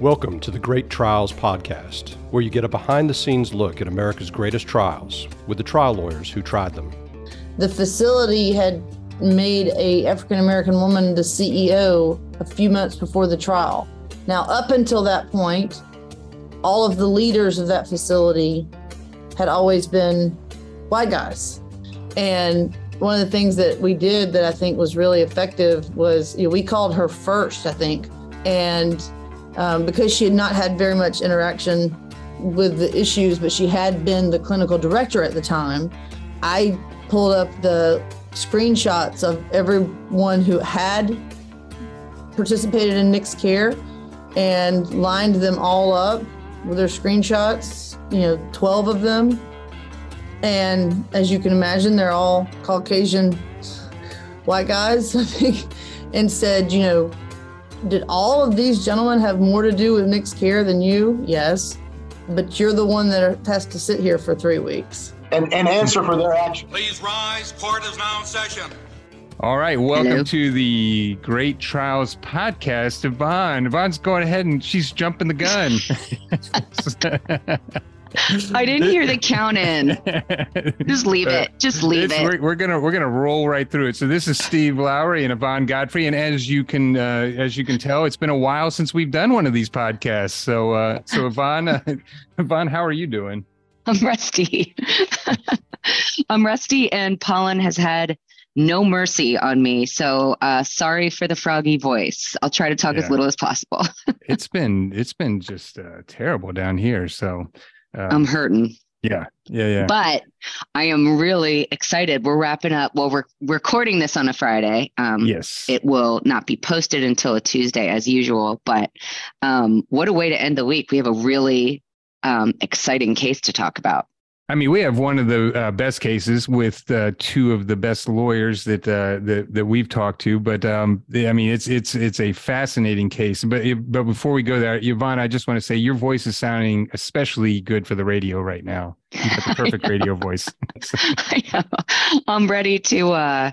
Welcome to the Great Trials Podcast, where you get a behind the scenes look at America's greatest trials with the trial lawyers who tried them. The facility had made a African American woman the CEO a few months before the trial. Now, up until that point, all of the leaders of that facility had always been white guys. And one of the things that we did that I think was really effective was you know, we called her first, I think. And um, because she had not had very much interaction with the issues, but she had been the clinical director at the time, I pulled up the screenshots of everyone who had participated in Nick's care and lined them all up with their screenshots, you know, 12 of them. And as you can imagine, they're all Caucasian white guys, I think, and said, you know, did all of these gentlemen have more to do with Nick's care than you? Yes. But you're the one that has to sit here for three weeks. And, and answer for their actions. Please rise. Court is now in session. All right, welcome Hello. to the Great Trials podcast. Yvonne, Yvonne's going ahead and she's jumping the gun. I didn't hear the count in. Just leave it. Just leave it. We're, we're, gonna we're gonna roll right through it. So this is Steve Lowry and Yvonne Godfrey, and as you can uh, as you can tell, it's been a while since we've done one of these podcasts. So uh, so Yvonne, uh, Yvonne, how are you doing? I'm rusty. I'm rusty, and pollen has had no mercy on me. So uh, sorry for the froggy voice. I'll try to talk yeah. as little as possible. it's been it's been just uh, terrible down here. So um, I'm hurting. Yeah, yeah, yeah. But I am really excited. We're wrapping up. Well, we're recording this on a Friday. Um, yes. It will not be posted until a Tuesday, as usual. But um, what a way to end the week! We have a really um, exciting case to talk about. I mean, we have one of the uh, best cases with uh, two of the best lawyers that uh, that that we've talked to. But um, I mean, it's it's it's a fascinating case. But but before we go there, Yvonne, I just want to say your voice is sounding especially good for the radio right now. You've got the perfect radio voice. I know. I'm ready to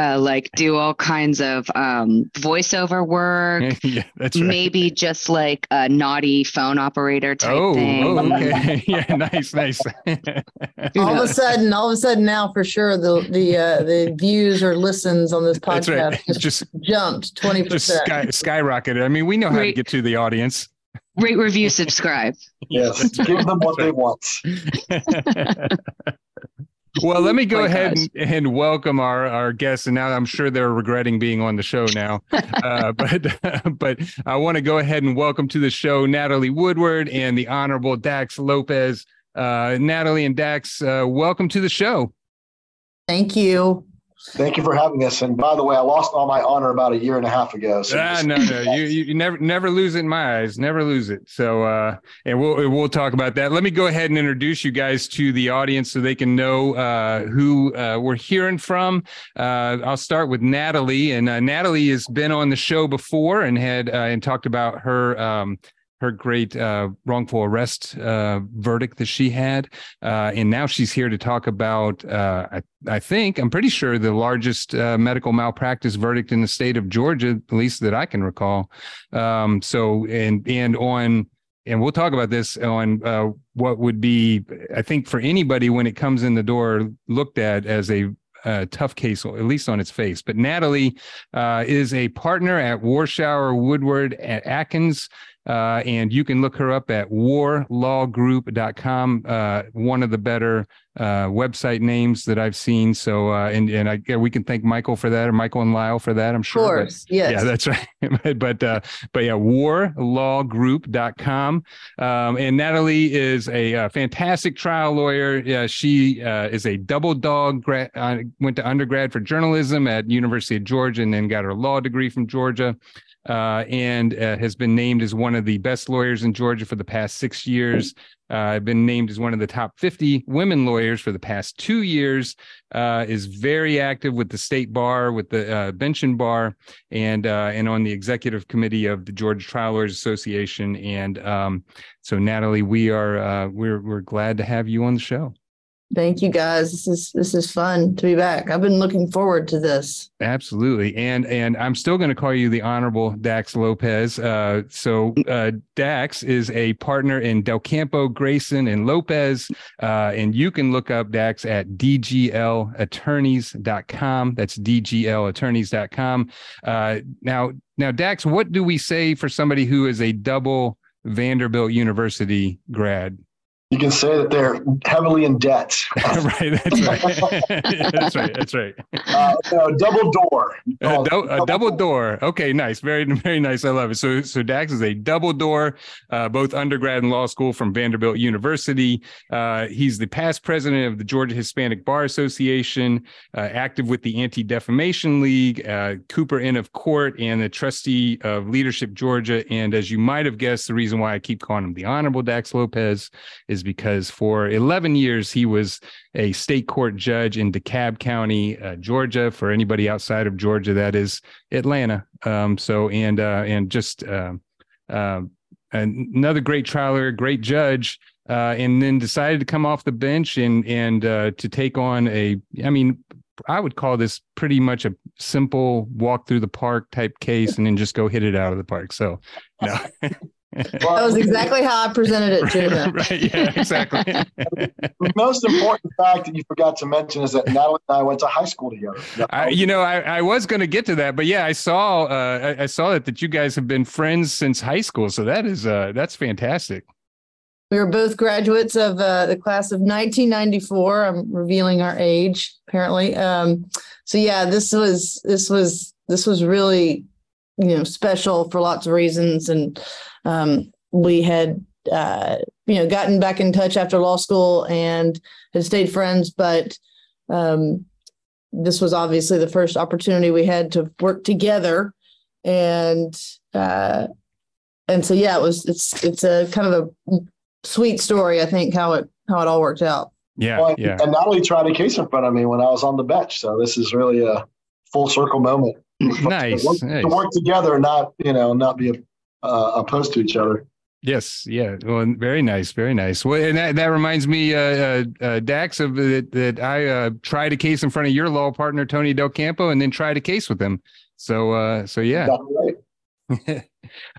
uh, like do all kinds of um, voiceover work. yeah, that's right. Maybe just like a naughty phone operator type oh, thing. Oh, okay. yeah, nice, nice. all of a sudden, all of a sudden, now for sure, the the uh, the views or listens on this podcast right. just, just, jumped twenty percent, sky, skyrocketed. I mean, we know how to get to the audience. Rate, review, subscribe. yes, give them what they want well, let me go ahead and, and, welcome our, our guests. And now I'm sure they're regretting being on the show now. Uh, but but I want to go ahead and welcome to the show Natalie Woodward and the Honorable Dax Lopez. Uh, Natalie and Dax, uh, welcome to the show. Thank you. Thank you for having us. And by the way, I lost all my honor about a year and a half ago. So ah, no, no, you, you never, never lose it in my eyes. Never lose it. So, uh, and we'll we'll talk about that. Let me go ahead and introduce you guys to the audience so they can know uh, who uh, we're hearing from. Uh, I'll start with Natalie, and uh, Natalie has been on the show before and had uh, and talked about her. Um, her great uh, wrongful arrest uh, verdict that she had, uh, and now she's here to talk about. Uh, I, I, think I'm pretty sure the largest uh, medical malpractice verdict in the state of Georgia, at least that I can recall. Um, so and and on. And we'll talk about this on uh, what would be, I think, for anybody when it comes in the door, looked at as a a tough case, at least on its face. But Natalie uh, is a partner at Warshauer Woodward at Atkins. Uh, and you can look her up at warlawgroup.com, uh, one of the better uh, website names that I've seen. So, uh, and and I, we can thank Michael for that, or Michael and Lyle for that. I'm sure. Of course, but, yes. Yeah, that's right. but uh, but yeah, warlawgroup.com. Um, and Natalie is a, a, fantastic trial lawyer. Yeah, she uh, is a double dog. Grad, went to undergrad for journalism at University of Georgia, and then got her law degree from Georgia uh, and uh, has been named as one of the best lawyers in Georgia for the past six years. Uh, been named as one of the top 50 women lawyers for the past two years. Uh, is very active with the state bar, with the uh, bench and bar, and uh, and on the executive committee of the Georgia Trial Lawyers Association. And um, so, Natalie, we are we're we're glad to have you on the show. Thank you guys. This is this is fun to be back. I've been looking forward to this. Absolutely, and and I'm still going to call you the Honorable Dax Lopez. Uh, so uh, Dax is a partner in Del Campo, Grayson, and Lopez, uh, and you can look up Dax at dglattorneys.com. That's dglattorneys.com. Uh, now, now Dax, what do we say for somebody who is a double Vanderbilt University grad? You can say that they're heavily in debt. right, that's right. that's right. That's right. Uh, no, double door. A do- double, double door. door. Okay, nice. Very, very nice. I love it. So, so Dax is a double door, uh, both undergrad and law school from Vanderbilt University. Uh, he's the past president of the Georgia Hispanic Bar Association, uh, active with the Anti Defamation League, uh, Cooper Inn of Court, and the trustee of Leadership Georgia. And as you might have guessed, the reason why I keep calling him the Honorable Dax Lopez is is because for 11 years he was a state court judge in DeKalb County, uh, Georgia. For anybody outside of Georgia, that is Atlanta. Um, so and uh, and just uh, another great trialer, great judge. Uh, and then decided to come off the bench and and uh, to take on a, I mean, I would call this pretty much a simple walk through the park type case, and then just go hit it out of the park. So, no. that was exactly how I presented it to them. right, yeah, exactly. the most important fact that you forgot to mention is that Natalie and I went to high school together. I, you know, I, I was going to get to that, but yeah, I saw uh, I, I, saw that that you guys have been friends since high school, so that is uh, that's fantastic. We were both graduates of uh, the class of 1994. I'm revealing our age, apparently. Um, so yeah, this was this was this was really you know special for lots of reasons. And um, we had uh, you know gotten back in touch after law school and had stayed friends but um, this was obviously the first opportunity we had to work together. And uh, and so yeah it was it's it's a kind of a sweet story i think how it how it all worked out. Yeah well, yeah. and Natalie tried a case in front of me when i was on the bench so this is really a full circle moment nice to work, nice. to work together not you know not be uh, opposed to each other. Yes, yeah. Well, very nice, very nice. Well, and that, that reminds me, uh, uh, uh Dax, of that, that I uh, tried a case in front of your law partner Tony Del Campo, and then tried a case with him. So, uh, so yeah.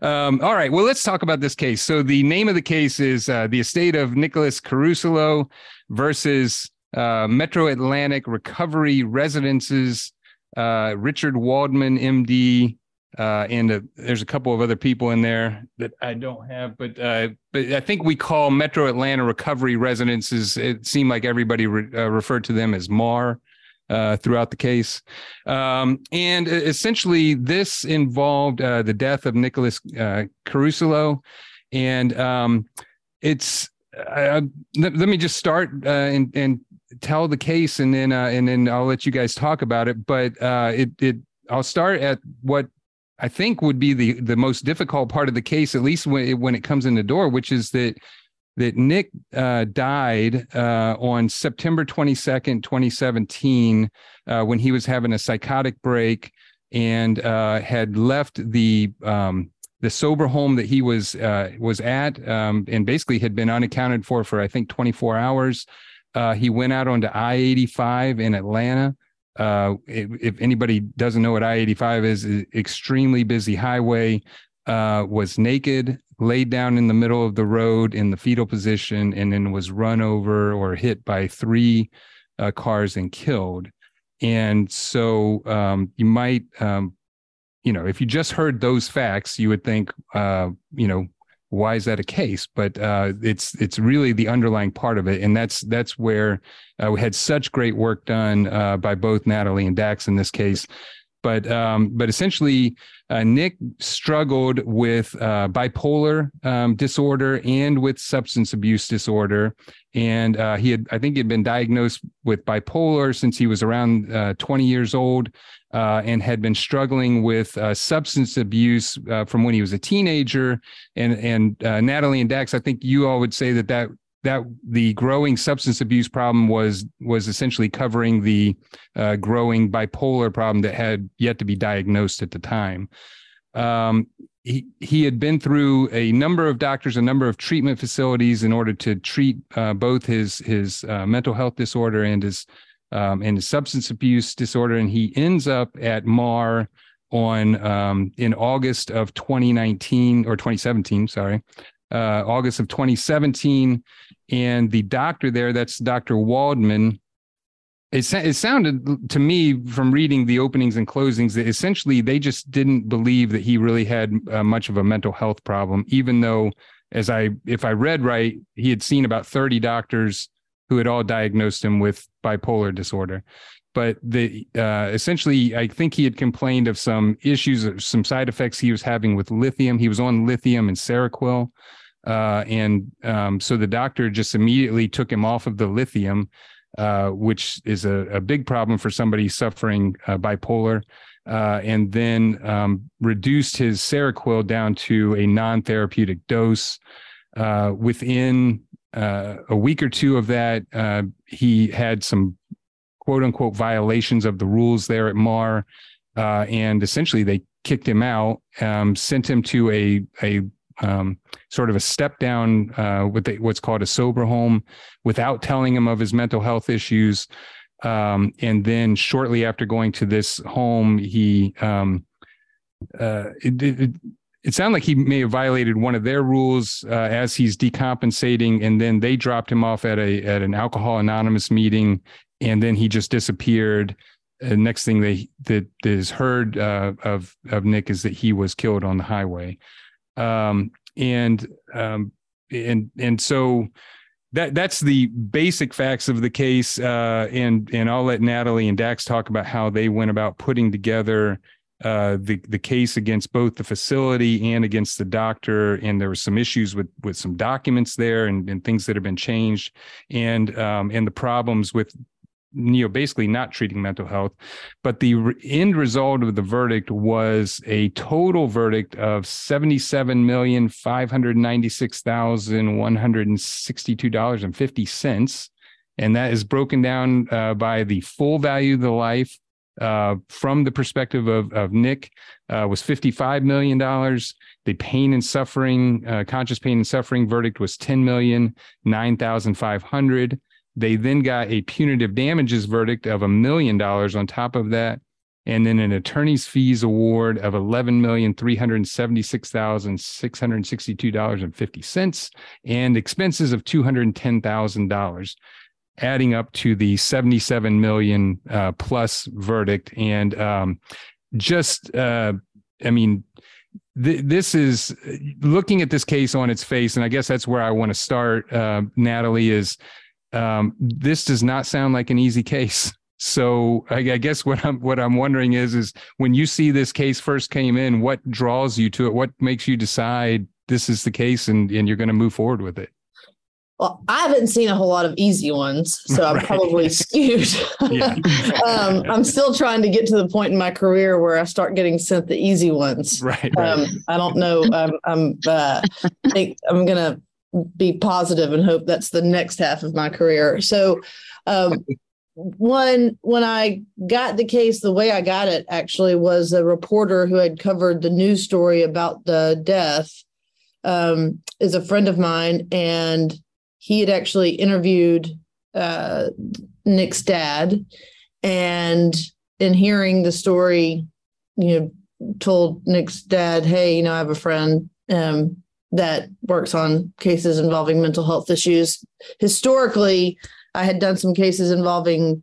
Um, all right. Well, let's talk about this case. So, the name of the case is uh, the estate of Nicholas Carusillo versus uh, Metro Atlanta Recovery Residences. Uh, Richard Waldman, MD, uh, and uh, there's a couple of other people in there that I don't have, but uh, but I think we call Metro Atlanta Recovery Residences. It seemed like everybody re- uh, referred to them as MAR uh, throughout the case, um, and essentially this involved uh, the death of Nicholas Carusillo, and um, it's let, me just start and and tell the case, and then and then I'll let you guys talk about it. But it it I'll start at what I think would be the the most difficult part of the case, at least when it, when it comes in the door, which is that that Nick uh, died uh, on September 22nd, 2017, uh, when he was having a psychotic break and uh, had left the um, the sober home that he was uh, was at, um, and basically had been unaccounted for for I think 24 hours. Uh, he went out onto I-85 in Atlanta uh, if, if, anybody doesn't know what I-85 is, extremely busy highway. Uh, was naked, laid down in the middle of the road in the fetal position, and then was run over or hit by three uh, cars and killed. And so um, you might, um, you know, if you just heard those facts, you would think, uh, you know, why is that a case? But uh, it's it's really the underlying part of it, and that's that's where uh, we had such great work done uh, by both Natalie and Dax in this case. But um, but essentially, uh, Nick struggled with uh, bipolar um, disorder and with substance abuse disorder, and uh, he had I think he had been diagnosed with bipolar since he was around 20 years old uh, and had been struggling with uh, substance abuse uh, from when he was a teenager. And and uh, Natalie and Dax, I think you all would say that that that the growing substance abuse problem was was essentially covering the uh, growing bipolar problem that had yet to be diagnosed at the time. Um, he, he had been through a number of doctors, a number of treatment facilities in order to treat uh, both his his uh, mental health disorder and his um, and his substance abuse disorder, and he ends up at Mar on um, in August of 2019 or 2017, sorry, uh, August of 2017, and the doctor there, that's Dr. Waldman, it, it sounded to me from reading the openings and closings that essentially they just didn't believe that he really had uh, much of a mental health problem, even though, as I, if I read right, he had seen about 30 doctors who had all diagnosed him with bipolar disorder. But the uh, essentially, I think he had complained of some issues, some side effects he was having with lithium. He was on lithium and Seroquel. Uh, and um, so the doctor just immediately took him off of the lithium uh, which is a, a, big problem for somebody suffering uh, bipolar, uh, and then um, reduced his Seroquel down to a non-therapeutic dose. Uh, within uh, a week or two of that, he had some quote unquote violations of the rules there at MAR, and essentially they kicked him out, um, sent him to a a um, sort of a step down uh, with the, what's called a sober home without telling him of his mental health issues. Um, and then shortly after going to this home, he um, uh, it, it, it, sounded like he may have violated one of their rules uh, as he's decompensating, and then they dropped him off at a at an Alcohol Anonymous meeting, and then he just disappeared. Uh, next thing they that is heard uh, of of Nick is that he was killed on the highway um, and um, and and so that that's the basic facts of the case. Uh, and and I'll let Natalie and Dax talk about how they went about putting together uh, the the case against both the facility and against the doctor. And there were some issues with with some documents there and, and things that have been changed, and um, and the problems with you know basically not treating mental health but the re- end result of the verdict was a total verdict of $77,596,162.50 and that is broken down uh, by the full value of the life uh, from the perspective of, of Nick uh, was $55 million. The pain and suffering, uh, conscious pain and suffering verdict was 10 million, 9,500. They then got a punitive damages verdict of a million dollars on top of that, and then an attorney's fees award of eleven million three hundred seventy-six thousand six hundred sixty-two dollars and fifty cents, and expenses of two hundred ten thousand dollars, adding up to the seventy-seven million uh, plus verdict. And um, just, uh, I mean, this is looking at this case on its face, and I guess that's where I want to start, uh, Natalie. Is um, this does not sound like an easy case. So I, I, guess what I'm what I'm wondering is is when you see this case first came in, what draws you to it? What makes you decide this is the case and, and you're going to move forward with it? Well, I haven't seen a whole lot of easy ones, so I'm right. probably skewed. um, I'm still trying to get to the point in my career where I start getting sent the easy ones. Right. right. Um, I don't know. I'm I'm uh, think I'm gonna be positive and hope that's the next half of my career. So, um, when when I got the case, the way I got it actually was a reporter who had covered the news story about the death um, is a friend of mine, and he had actually interviewed uh, Nick's dad, and in hearing the story, you know, told Nick's dad, "Hey, you know, I have a friend." Um, that works on cases involving mental health issues. Historically, I had done some cases involving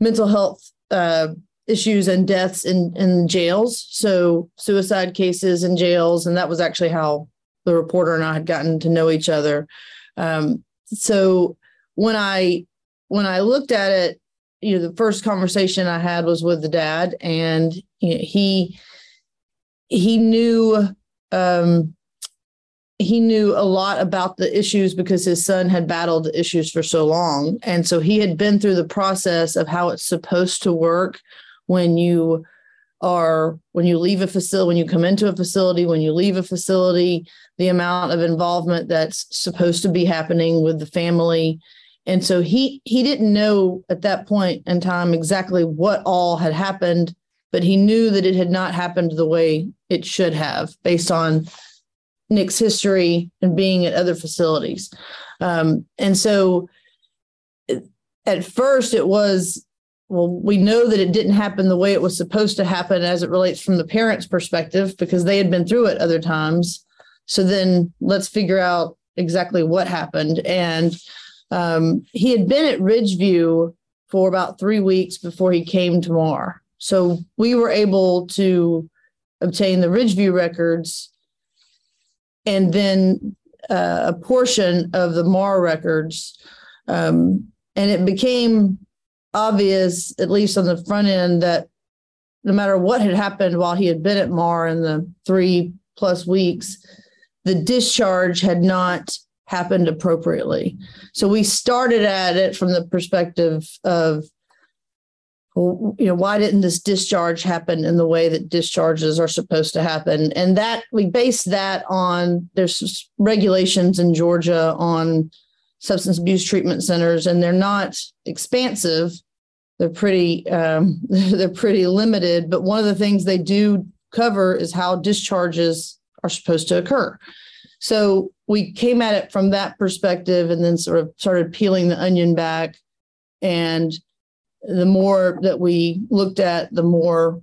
mental health uh, issues and deaths in, in jails. So, suicide cases in jails. And that was actually how the reporter and I had gotten to know each other. Um, so, when I when I looked at it, you know, the first conversation I had was with the dad, and you know, he he knew um, he knew a lot about the issues because his son had battled issues for so long. And so he had been through the process of how it's supposed to work when you are when you leave a facility when you come into a facility when you leave a facility the amount of involvement that's supposed to be happening with the family and so he he didn't know at that point in time exactly what all had happened but he knew that it had not happened the way it should have based on Nick's history and being at other facilities. Um, and so at first it was, well, we know that it didn't happen the way it was supposed to happen as it relates from the parents' perspective because they had been through it other times. So then let's figure out exactly what happened. And um, he had been at Ridgeview for about three weeks before he came to Mar. So we were able to obtain the Ridgeview records and then uh, a portion of the Mar records. Um, and it became obvious, at least on the front end, that no matter what had happened while he had been at Mar in the three plus weeks, the discharge had not happened appropriately. So we started at it from the perspective of, you know, why didn't this discharge happen in the way that discharges are supposed to happen? And that we based that on there's regulations in Georgia on substance abuse treatment centers, and they're not expansive. They're pretty um, they're pretty limited. But one of the things they do cover is how discharges are supposed to occur. So we came at it from that perspective and then sort of started peeling the onion back. And the more that we looked at, the more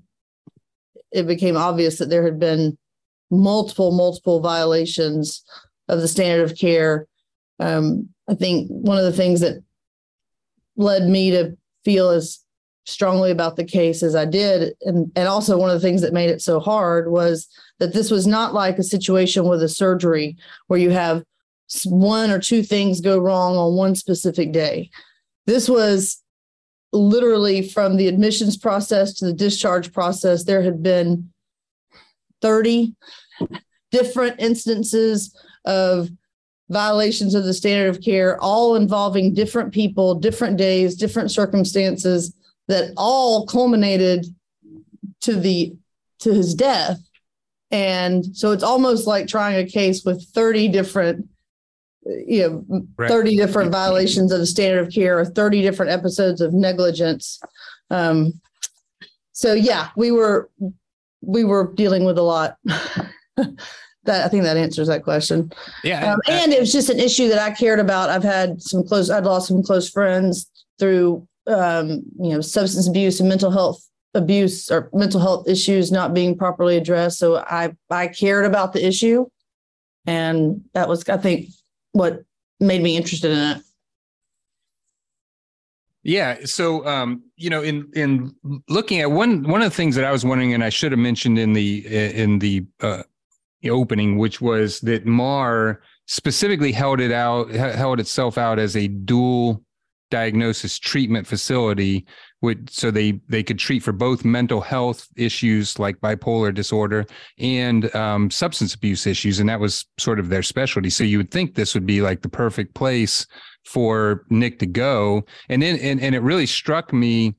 it became obvious that there had been multiple, multiple violations of the standard of care. Um, I think one of the things that led me to feel as strongly about the case as I did, and, and also one of the things that made it so hard was that this was not like a situation with a surgery where you have one or two things go wrong on one specific day. This was literally from the admissions process to the discharge process, there had been 30 different instances of violations of the standard of care, all involving different people, different days, different circumstances that all culminated to the to his death. And so it's almost like trying a case with 30 different, you know, right. 30 different violations of the standard of care or 30 different episodes of negligence. Um, so yeah, we were we were dealing with a lot. that I think that answers that question. Yeah, um, and it was just an issue that I cared about. I've had some close. I'd lost some close friends through um, you know substance abuse and mental health abuse or mental health issues not being properly addressed. So I I cared about the issue, and that was I think what made me interested in it. Yeah. So, um, you know, in in looking at one one of the things that I was wondering, and I should have mentioned in the in the uh, opening, which was that Mar specifically held it out held itself out as a dual diagnosis treatment facility would so they they could treat for both mental health issues like bipolar disorder and um, substance abuse issues and that was sort of their specialty. So you would think this would be like the perfect place for nick to go. And then and, and it really struck me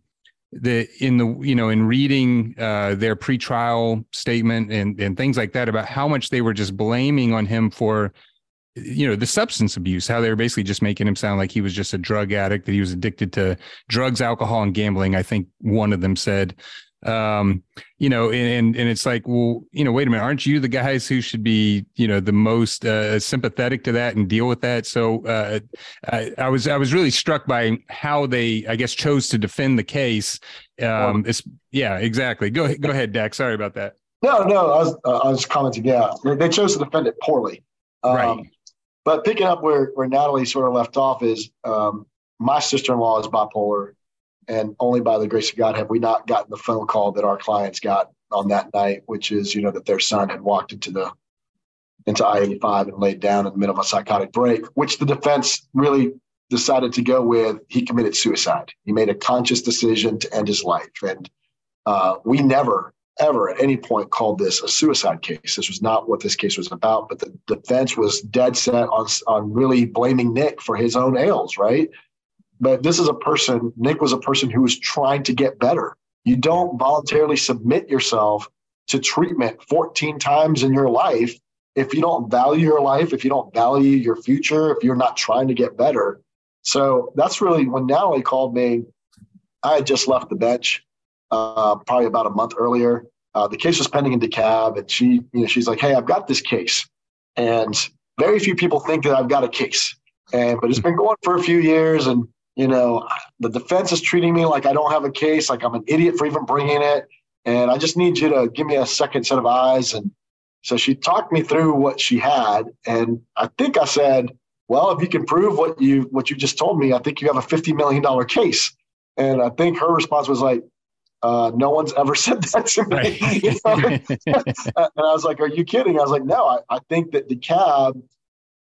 that in the you know in reading uh, their pretrial statement and and things like that about how much they were just blaming on him for you know the substance abuse how they were basically just making him sound like he was just a drug addict that he was addicted to drugs alcohol and gambling i think one of them said. Um you know and and it's like well you know wait a minute aren't you the guys who should be you know the most uh, sympathetic to that and deal with that? So uh I, I, was i was really struck by how they i guess chose to defend the case. Um it's yeah exactly. Go ahead go ahead Dax. Sorry about that. No no i was uh, i was commenting yeah. They chose to defend it poorly. Um, right but picking up where, where Natalie sort of left off is um, my sister in law is bipolar, and only by the grace of God have we not gotten the phone call that our clients got on that night, which is you know that their son had walked into the into I eighty five and laid down in the middle of a psychotic break, which the defense really decided to go with. He committed suicide. He made a conscious decision to end his life, and uh, we never ever at any point called this a suicide case. This was not what this case was about, but the defense was dead set on, on really blaming Nick for his own ails, right? But this is a person, Nick was a person who was trying to get better. You don't voluntarily submit yourself to treatment 14 times in your life if you don't value your life, if you don't value your future, if you're not trying to get better. So that's really when Natalie called me. I had just left the bench uh, probably about a month earlier. Uh, the case was pending in DeKalb, and she, you know, she's like, "Hey, I've got this case," and very few people think that I've got a case, and but it's been going for a few years, and you know, the defense is treating me like I don't have a case, like I'm an idiot for even bringing it, and I just need you to give me a second set of eyes. And so she talked me through what she had, and I think I said, "Well, if you can prove what you what you just told me, I think you have a fifty million dollar case." And I think her response was like, uh, no one's ever said that to me. and I was like, Are you kidding? I was like, No, I, I think that DeKalb,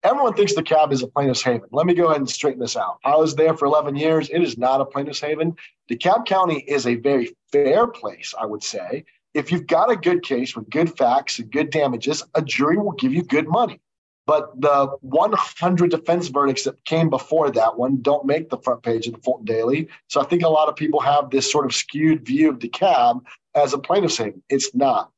everyone thinks DeKalb is a plaintiff's haven. Let me go ahead and straighten this out. I was there for 11 years. It is not a plaintiff's haven. DeKalb County is a very fair place, I would say. If you've got a good case with good facts and good damages, a jury will give you good money. But the 100 defense verdicts that came before that one don't make the front page of the Fulton Daily. So I think a lot of people have this sort of skewed view of DeKalb as a plaintiff's haven. It's not.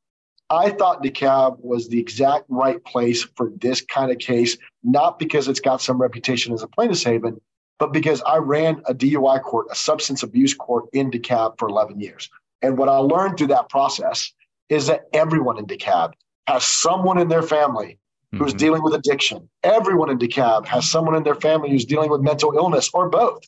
I thought DeKalb was the exact right place for this kind of case, not because it's got some reputation as a plaintiff's haven, but because I ran a DUI court, a substance abuse court in DeKalb for 11 years. And what I learned through that process is that everyone in DeKalb has someone in their family who's mm-hmm. dealing with addiction. Everyone in DeKalb has someone in their family who's dealing with mental illness or both.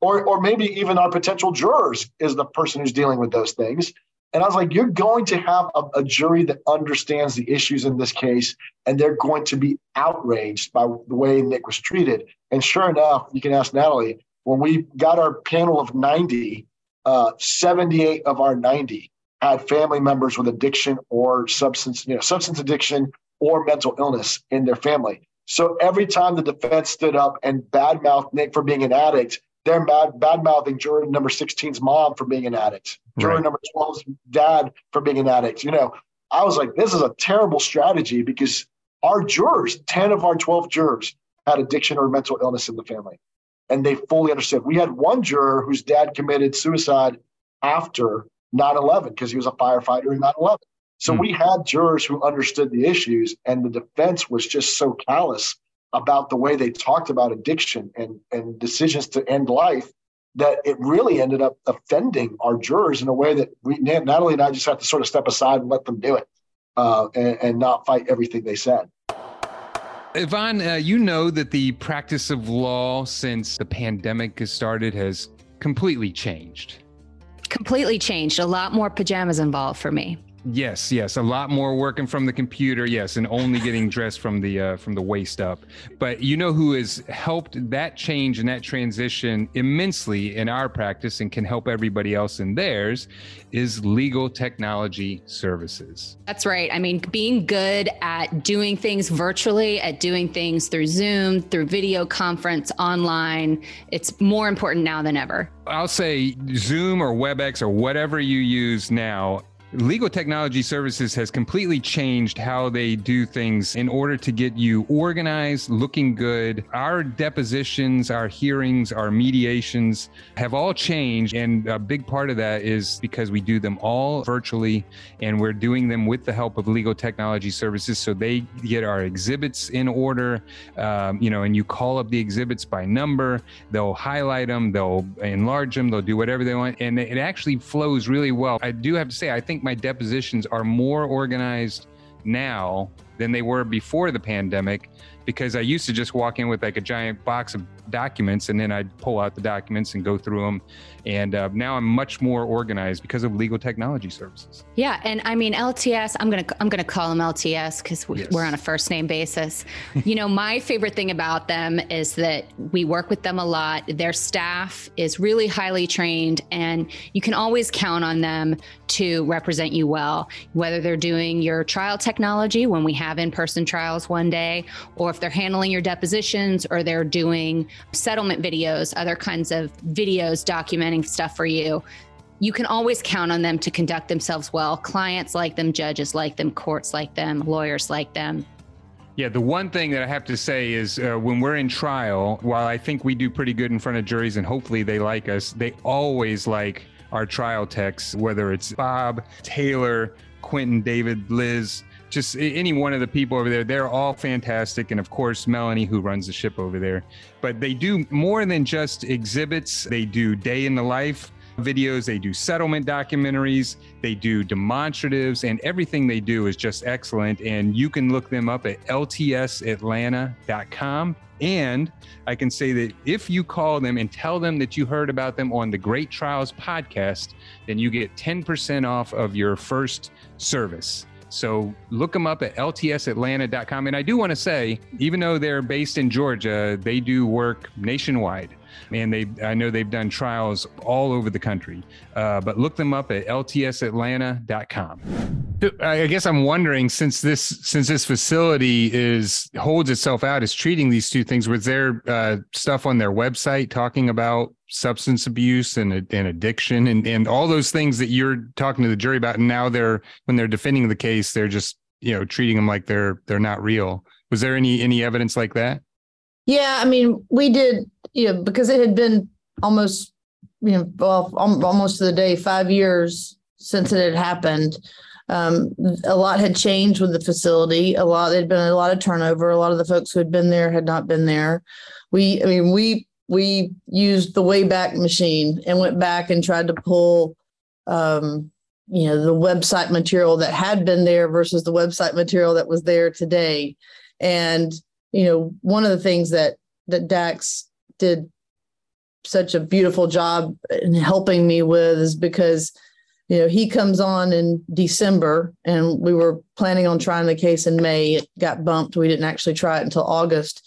Or, or maybe even our potential jurors is the person who's dealing with those things. And I was like, you're going to have a, a jury that understands the issues in this case, and they're going to be outraged by the way Nick was treated. And sure enough, you can ask Natalie, when we got our panel of 90, uh, 78 of our 90 had family members with addiction or substance, you know, substance addiction or mental illness in their family. So every time the defense stood up and badmouthed Nick for being an addict, they're bad mouthing juror number 16's mom for being an addict, juror right. number 12's dad for being an addict. You know, I was like, this is a terrible strategy because our jurors, 10 of our 12 jurors, had addiction or mental illness in the family. And they fully understood. We had one juror whose dad committed suicide after 9 11 because he was a firefighter in 9 11. So mm. we had jurors who understood the issues, and the defense was just so callous about the way they talked about addiction and, and decisions to end life that it really ended up offending our jurors in a way that we, Natalie and I just have to sort of step aside and let them do it uh, and, and, not fight everything they said. Yvonne, uh, you know that the practice of law since the pandemic has started has completely changed. Completely changed. A lot more pajamas involved for me. Yes, yes, a lot more working from the computer. Yes, and only getting dressed from the uh, from the waist up. But you know who has helped that change and that transition immensely in our practice and can help everybody else in theirs is Legal Technology Services. That's right. I mean, being good at doing things virtually, at doing things through Zoom, through video conference, online, it's more important now than ever. I'll say Zoom or WebEx or whatever you use now Legal Technology Services has completely changed how they do things in order to get you organized, looking good. Our depositions, our hearings, our mediations have all changed. And a big part of that is because we do them all virtually and we're doing them with the help of Legal Technology Services. So they get our exhibits in order, um, you know, and you call up the exhibits by number, they'll highlight them, they'll enlarge them, they'll do whatever they want. And it actually flows really well. I do have to say, I think think my depositions are more organized now than they were before the pandemic because I used to just walk in with like a giant box of documents and then I'd pull out the documents and go through them. And uh, now I'm much more organized because of legal technology services. Yeah, and I mean LTS. I'm gonna I'm gonna call them LTS because we, yes. we're on a first name basis. you know, my favorite thing about them is that we work with them a lot. Their staff is really highly trained, and you can always count on them to represent you well. Whether they're doing your trial technology when we have in person trials one day, or if they're handling your depositions or they're doing settlement videos, other kinds of videos documenting stuff for you, you can always count on them to conduct themselves well. Clients like them, judges like them, courts like them, lawyers like them. Yeah, the one thing that I have to say is uh, when we're in trial, while I think we do pretty good in front of juries and hopefully they like us, they always like our trial techs, whether it's Bob, Taylor, Quentin, David, Liz, just any one of the people over there, they're all fantastic. And of course, Melanie, who runs the ship over there. But they do more than just exhibits, they do day in the life. videos, they do settlement documentaries, they do demonstratives, and everything they do is just excellent. And you can look them up at ltsatlanta.com. And I can say that if you call them and tell them that you heard about them on the Great Trials podcast, then you get 10% off of your first service. So look them up at ltsatlanta.com. And I do want to say, even though they're based in Georgia, they do work nationwide. And they, I know they've done trials all over the country. Uh, but look them up at ltsatlanta.com. I guess I'm wondering since this since this facility is holds itself out as treating these two things, was there uh, stuff on their website talking about substance abuse and, and addiction and, and all those things that you're talking to the jury about? And now they're when they're defending the case, they're just you know treating them like they're they're not real. Was there any any evidence like that? Yeah, I mean, we did, you know, because it had been almost, you know, well, almost to the day, five years since it had happened. Um, a lot had changed with the facility. A lot, there'd been a lot of turnover. A lot of the folks who had been there had not been there. We, I mean, we we used the Wayback Machine and went back and tried to pull, um, you know, the website material that had been there versus the website material that was there today, and you know, one of the things that that Dax did such a beautiful job in helping me with is because you know he comes on in December and we were planning on trying the case in May. It got bumped. We didn't actually try it until August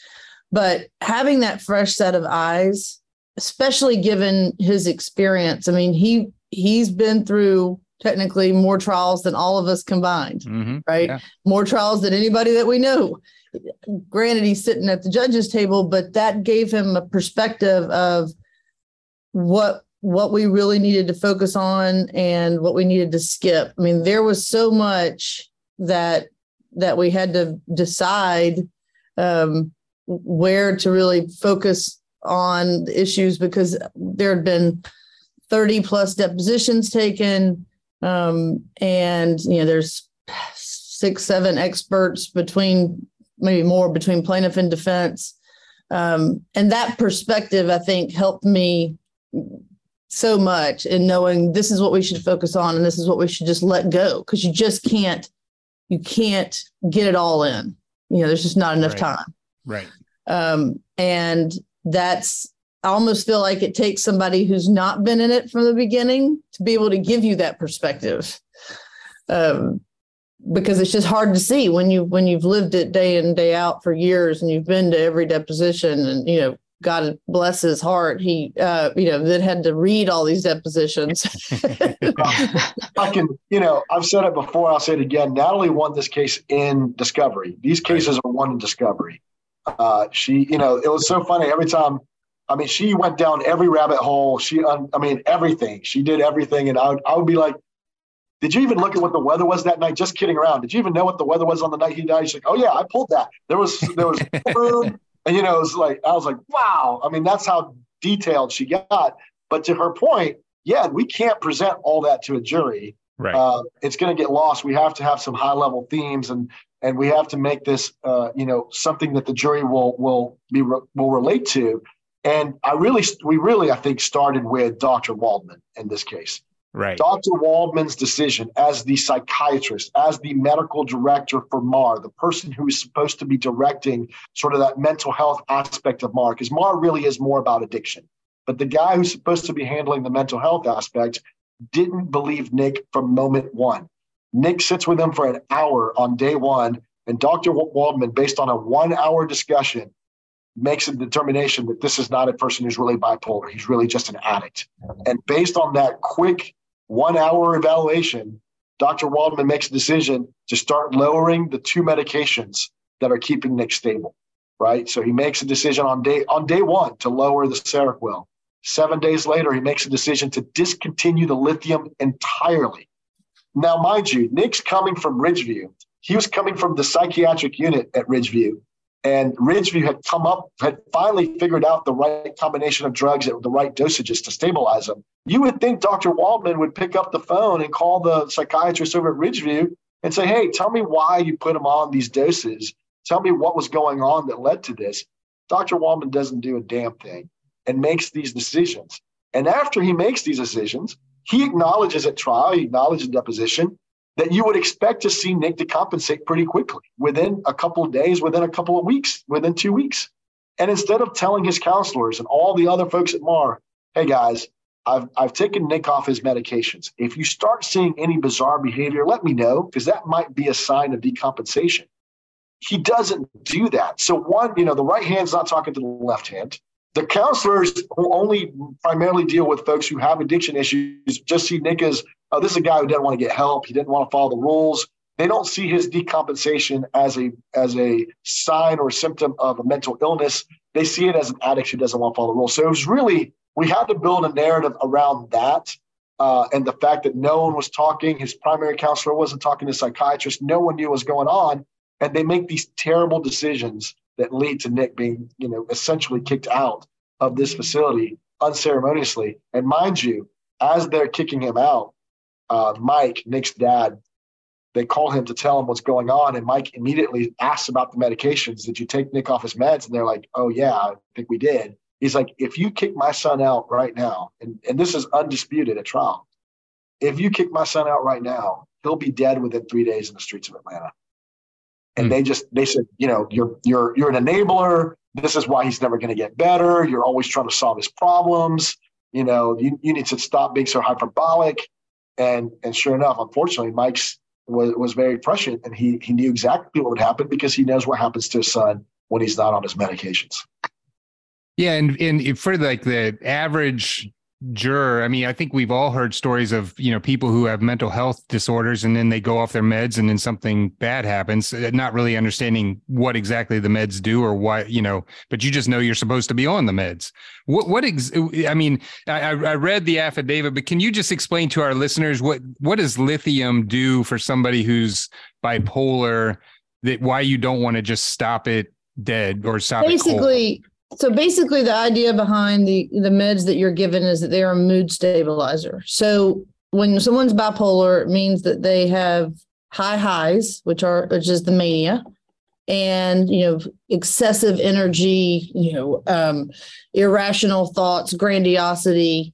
but having that fresh set of eyes especially given his experience I mean he he's been through technically more trials than all of us combined mm-hmm. right yeah. more trials than anybody that we know granted he's sitting at the judges table but that gave him a perspective of what what we really needed to focus on and what we needed to skip i mean there was so much that that we had to decide um, where to really focus on issues because there had been 30 plus depositions taken um, and you know there's six seven experts between maybe more between plaintiff and defense. Um, and that perspective, I think, helped me so much in knowing this is what we should focus on and this is what we should just let go because you just can't you can't get it all in you know there's just not enough right. time right um, and that's i almost feel like it takes somebody who's not been in it from the beginning to be able to give you that perspective. Um, because it's just hard to see when you when you've lived it day in day out for years and you've been to every deposition and you know God bless his heart he uh you know that had to read all these depositions. I can you know I've said it before I'll say it again. Natalie won this case in discovery. These cases are won in discovery uh she you know it was so funny every time I mean she went down every rabbit hole she I mean everything she did everything and I would, I would be like did you even look at what the weather was that night? Just kidding around. Did you even know what the weather was on the night he died? She's like, oh yeah, I pulled that. There was there was and you know, it was like I was like, wow. I mean, that's how detailed she got. But to her point, yeah, we can't present all that to a jury. Right. Uh, it's going to get lost. We have to have some high level themes, and and we have to make this, uh, you know, something that the jury will will be will relate to. And I really, we really, I think, started with Dr. Waldman in this case. Right. Dr. Waldman's decision as the psychiatrist, as the medical director for MAR, the person who is supposed to be directing sort of that mental health aspect of MAR, because MAR really is more about addiction. But the guy who's supposed to be handling the mental health aspect didn't believe Nick from moment one. Nick sits with him for an hour on day one, and Dr. Waldman, based on a one hour discussion, makes a determination that this is not a person who's really bipolar. He's really just an addict. And based on that quick one hour evaluation, Dr. Waldman makes a decision to start lowering the two medications that are keeping Nick stable, right? So he makes a decision on day on day one to lower the Seroquel. Seven days later, he makes a decision to discontinue the lithium entirely. Now, mind you, Nick's coming from Ridgeview. He was coming from the psychiatric unit at Ridgeview. And Ridgeview had come up, had finally figured out the right combination of drugs at the right dosages to stabilize him. You would think Dr. Waldman would pick up the phone and call the psychiatrist over at Ridgeview and say, Hey, tell me why you put him on these doses. Tell me what was going on that led to this. Dr. Waldman doesn't do a damn thing and makes these decisions. And after he makes these decisions, he acknowledges at trial, he acknowledges in deposition that you would expect to see Nick decompensate pretty quickly within a couple of days, within a couple of weeks, within two weeks. And instead of telling his counselors and all the other folks at MAR, hey guys, I've, I've taken Nick off his medications. If you start seeing any bizarre behavior, let me know because that might be a sign of decompensation. He doesn't do that. So, one, you know, the right hand's not talking to the left hand. The counselors who only primarily deal with folks who have addiction issues just see Nick as, oh, this is a guy who didn't want to get help. He didn't want to follow the rules. They don't see his decompensation as a as a sign or symptom of a mental illness. They see it as an addict who doesn't want to follow the rules. So it was really we had to build a narrative around that. Uh, and the fact that no one was talking, his primary counselor wasn't talking to psychiatrist, no one knew what was going on. And they make these terrible decisions that lead to Nick being, you know, essentially kicked out of this facility unceremoniously. And mind you, as they're kicking him out, uh, Mike, Nick's dad, they call him to tell him what's going on. And Mike immediately asks about the medications. Did you take Nick off his meds? And they're like, oh, yeah, I think we did. He's like, if you kick my son out right now, and, and this is undisputed at trial, if you kick my son out right now, he'll be dead within three days in the streets of Atlanta. And mm. they just they said, you know, you're you're you're an enabler. This is why he's never going to get better. You're always trying to solve his problems. You know, you, you need to stop being so hyperbolic. And and sure enough, unfortunately, Mike's was, was very prescient and he he knew exactly what would happen because he knows what happens to his son when he's not on his medications. Yeah, and and for like the average juror, I mean, I think we've all heard stories of you know people who have mental health disorders and then they go off their meds and then something bad happens, uh, not really understanding what exactly the meds do or why you know, but you just know you're supposed to be on the meds. What what ex- I mean, I, I read the affidavit, but can you just explain to our listeners what what does lithium do for somebody who's bipolar? That why you don't want to just stop it dead or stop basically so basically, the idea behind the the meds that you're given is that they are a mood stabilizer. So when someone's bipolar, it means that they have high highs, which are which is the mania, and you know excessive energy, you know, um, irrational thoughts, grandiosity.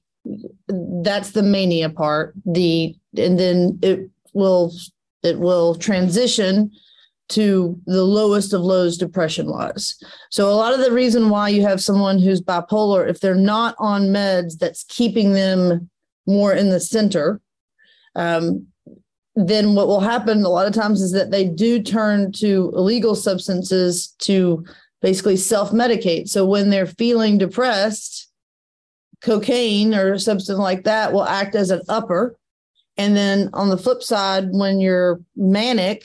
That's the mania part. The and then it will it will transition to the lowest of lows depression wise. So a lot of the reason why you have someone who's bipolar, if they're not on meds that's keeping them more in the center, um, then what will happen a lot of times is that they do turn to illegal substances to basically self-medicate. So when they're feeling depressed, cocaine or something like that will act as an upper. And then on the flip side, when you're manic,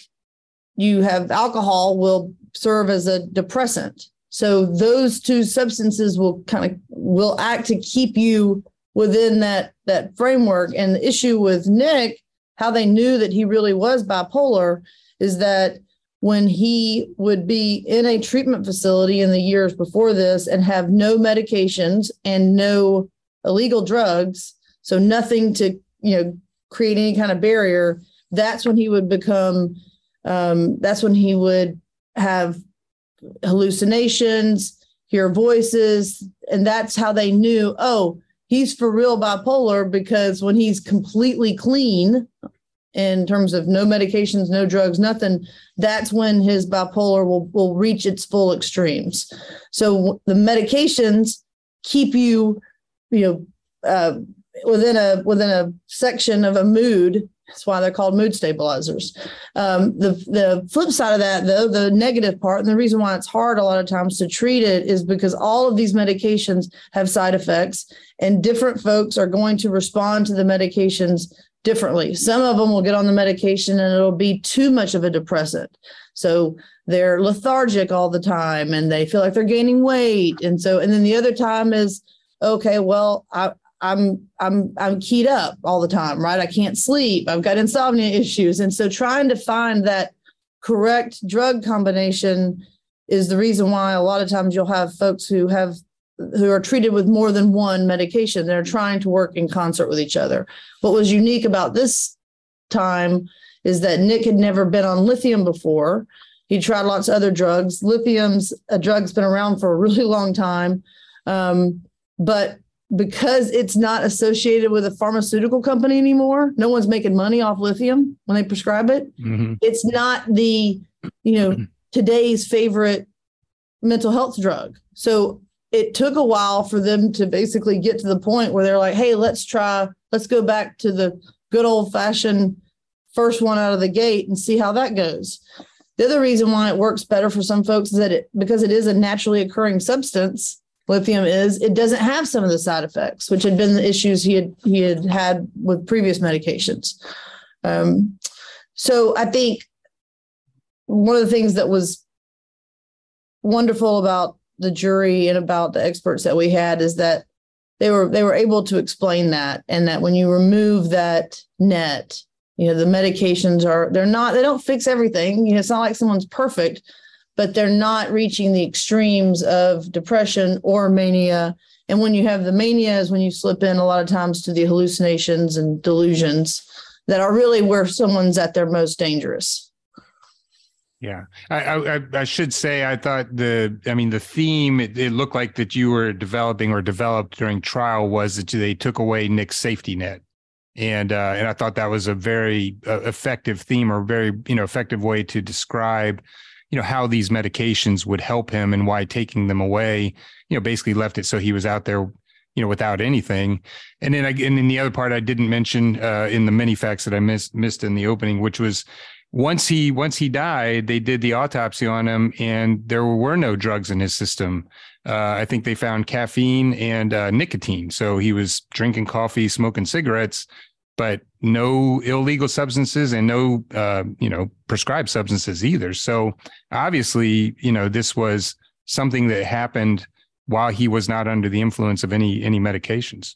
you have alcohol will serve as a depressant. So those two substances will kind of will act to keep you within that that framework. And the issue with Nick, how they knew that he really was bipolar, is that when he would be in a treatment facility in the years before this and have no medications and no illegal drugs, so nothing to you know create any kind of barrier, that's when he would become um, that's when he would have hallucinations, hear voices, and that's how they knew, oh, he's for real bipolar because when he's completely clean in terms of no medications, no drugs, nothing, that's when his bipolar will, will reach its full extremes. So the medications keep you, you know, uh, within a within a section of a mood that's why they're called mood stabilizers. Um, the the flip side of that, though, the negative part, and the reason why it's hard a lot of times to treat it is because all of these medications have side effects, and different folks are going to respond to the medications differently. Some of them will get on the medication and it'll be too much of a depressant. So they're lethargic all the time and they feel like they're gaining weight. And so, and then the other time is, okay, well, I, I'm I'm I'm keyed up all the time, right? I can't sleep. I've got insomnia issues, and so trying to find that correct drug combination is the reason why a lot of times you'll have folks who have who are treated with more than one medication. They're trying to work in concert with each other. What was unique about this time is that Nick had never been on lithium before. He tried lots of other drugs. Lithium's a drug's been around for a really long time. Um, but because it's not associated with a pharmaceutical company anymore, no one's making money off lithium when they prescribe it. Mm-hmm. It's not the, you know, today's favorite mental health drug. So it took a while for them to basically get to the point where they're like, hey, let's try, let's go back to the good old fashioned first one out of the gate and see how that goes. The other reason why it works better for some folks is that it because it is a naturally occurring substance, lithium is, it doesn't have some of the side effects, which had been the issues he had he had had with previous medications. Um, so I think one of the things that was wonderful about the jury and about the experts that we had is that they were they were able to explain that and that when you remove that net you know the medications are they're not they don't fix everything you know it's not like someone's perfect but they're not reaching the extremes of depression or mania. And when you have the mania is when you slip in a lot of times to the hallucinations and delusions that are really where someone's at their most dangerous. Yeah, I, I, I should say I thought the I mean the theme it, it, looked like that you were developing or developed during trial was that they took away Nick's safety net, and uh, and I thought that was a very uh, effective theme or very you know effective way to describe you know how these medications would help him and why taking them away you know basically left it so he was out there you know without anything and then I, and then the other part I didn't mention uh, in the many facts that I missed missed in the opening which was once he once he died, they did the autopsy on him, and there were no drugs in his system. Uh, I think they found caffeine and uh, nicotine. So he was drinking coffee, smoking cigarettes, but no illegal substances and no uh, you know prescribed substances either. So obviously, you know, this was something that happened while he was not under the influence of any any medications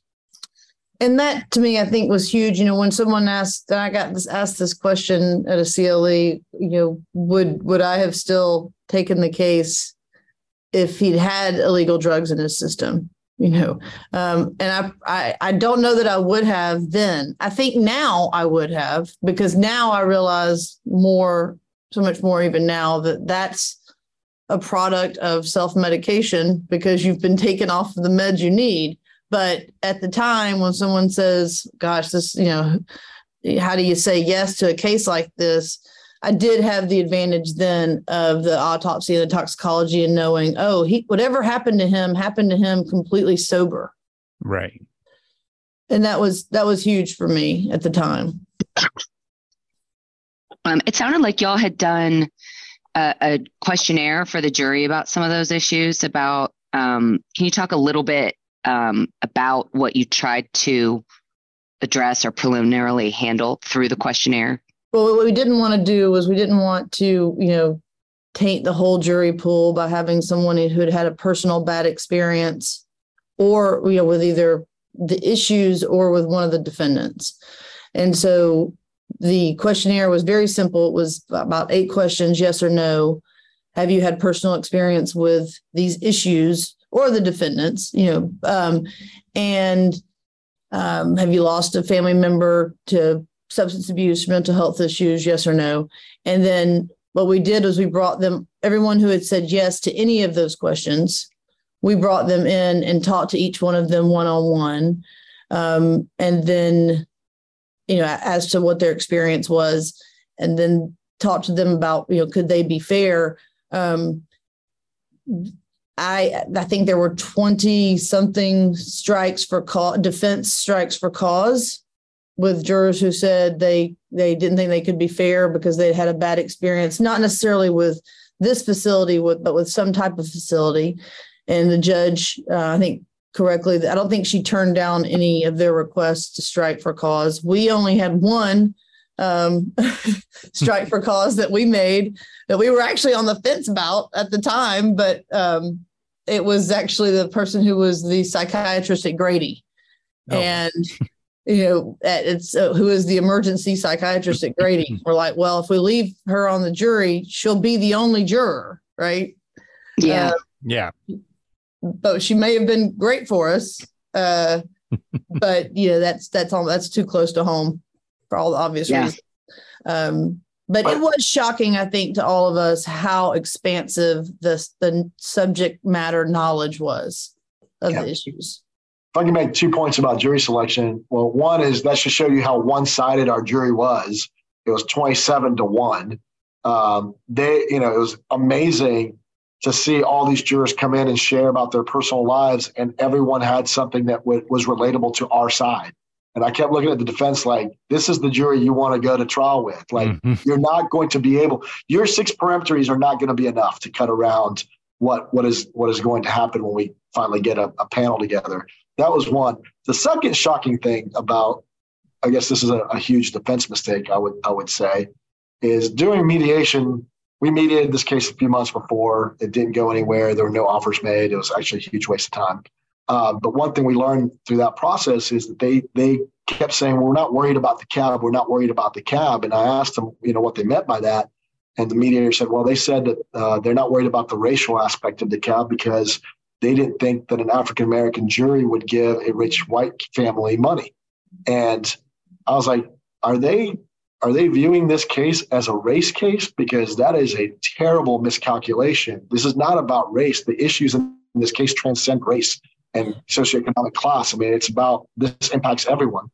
and that to me, I think was huge. You know, when someone asked, I got this asked this question at a CLE, you know, would would I have still taken the case if he'd had illegal drugs in his system? You know, um, and I, I I don't know that I would have then. I think now I would have because now I realize more, so much more even now that that's a product of self medication because you've been taken off of the meds you need but at the time, when someone says, gosh, this, you know, how do you say yes to a case like this? I did have the advantage then of the autopsy and the toxicology and knowing, oh, he whatever happened to him happened to him completely sober. Right. And that was that was huge for me at the time. Um, it sounded like y'all had done a, a, questionnaire for the jury about some of those issues. About um, can you talk a little bit um, about what you tried to address or preliminarily handle through the questionnaire? Well, what we didn't want to do was we didn't want to, you know, taint the whole jury pool by having someone who had had a personal bad experience or, you know, with either the issues or with one of the defendants. And so the questionnaire was very simple. It was about eight questions yes or no. Have you had personal experience with these issues? or the defendants, you know, um, and um, have you lost a family member to substance abuse, mental health issues, yes or no? And then what we did was we brought them, everyone who had said yes to any of those questions, we brought them in and talked to each one of them one on one. And then, you know, as to what their experience was, and then talked to them about, you know, could they be fair? Um, I I think there were 20 something strikes for cause defense strikes for cause with jurors who said they they didn't think they could be fair because they'd had a bad experience, not necessarily with this facility, with, but with some type of facility. And the judge, uh, I think correctly, I don't think she turned down any of their requests to strike for cause. We only had one um, strike for cause that we made that we were actually on the fence about at the time, but um, it was actually the person who was the psychiatrist at Grady, oh. and you know, it's uh, who is the emergency psychiatrist at Grady. We're like, well, if we leave her on the jury, she'll be the only juror, right? Yeah, uh, yeah. But she may have been great for us, uh, but you know, that's that's all that's too close to home for all the obvious yeah. reasons. Um, but, but, it was shocking, I think, to all of us how expansive this the subject matter knowledge was of yeah. the issues. I can make two points about jury selection. Well, one is that should show you how one sided our jury was. It was 27 to one. Um, they, you know, it was amazing to see all these jurors come in and share about their personal lives, and everyone had something that w- was relatable to our side. And I kept looking at the defense like, this is the jury you want to go to trial with. Like, mm-hmm. you're not going to be able, your six peremptories are not going to be enough to cut around what what is what is going to happen when we finally get a, a panel together. That was one. The second shocking thing about, I guess this is a, a huge defense mistake. I would I would say, is during mediation we mediated this case a few months before. It didn't go anywhere. There were no offers made. It was actually a huge waste of time. Uh, but one thing we learned through that process is that they they kept saying, well, "We're not worried about the cab. We're not worried about the cab." And I asked them, you know, what they meant by that. And the mediator said, "Well, they said that uh, they're not worried about the racial aspect of the cab because they didn't think that an African American jury would give a rich white family money." And I was like, "Are they are they viewing this case as a race case? Because that is a terrible miscalculation. This is not about race. The issues in this case transcend race and socioeconomic class. I mean, it's about this impacts everyone.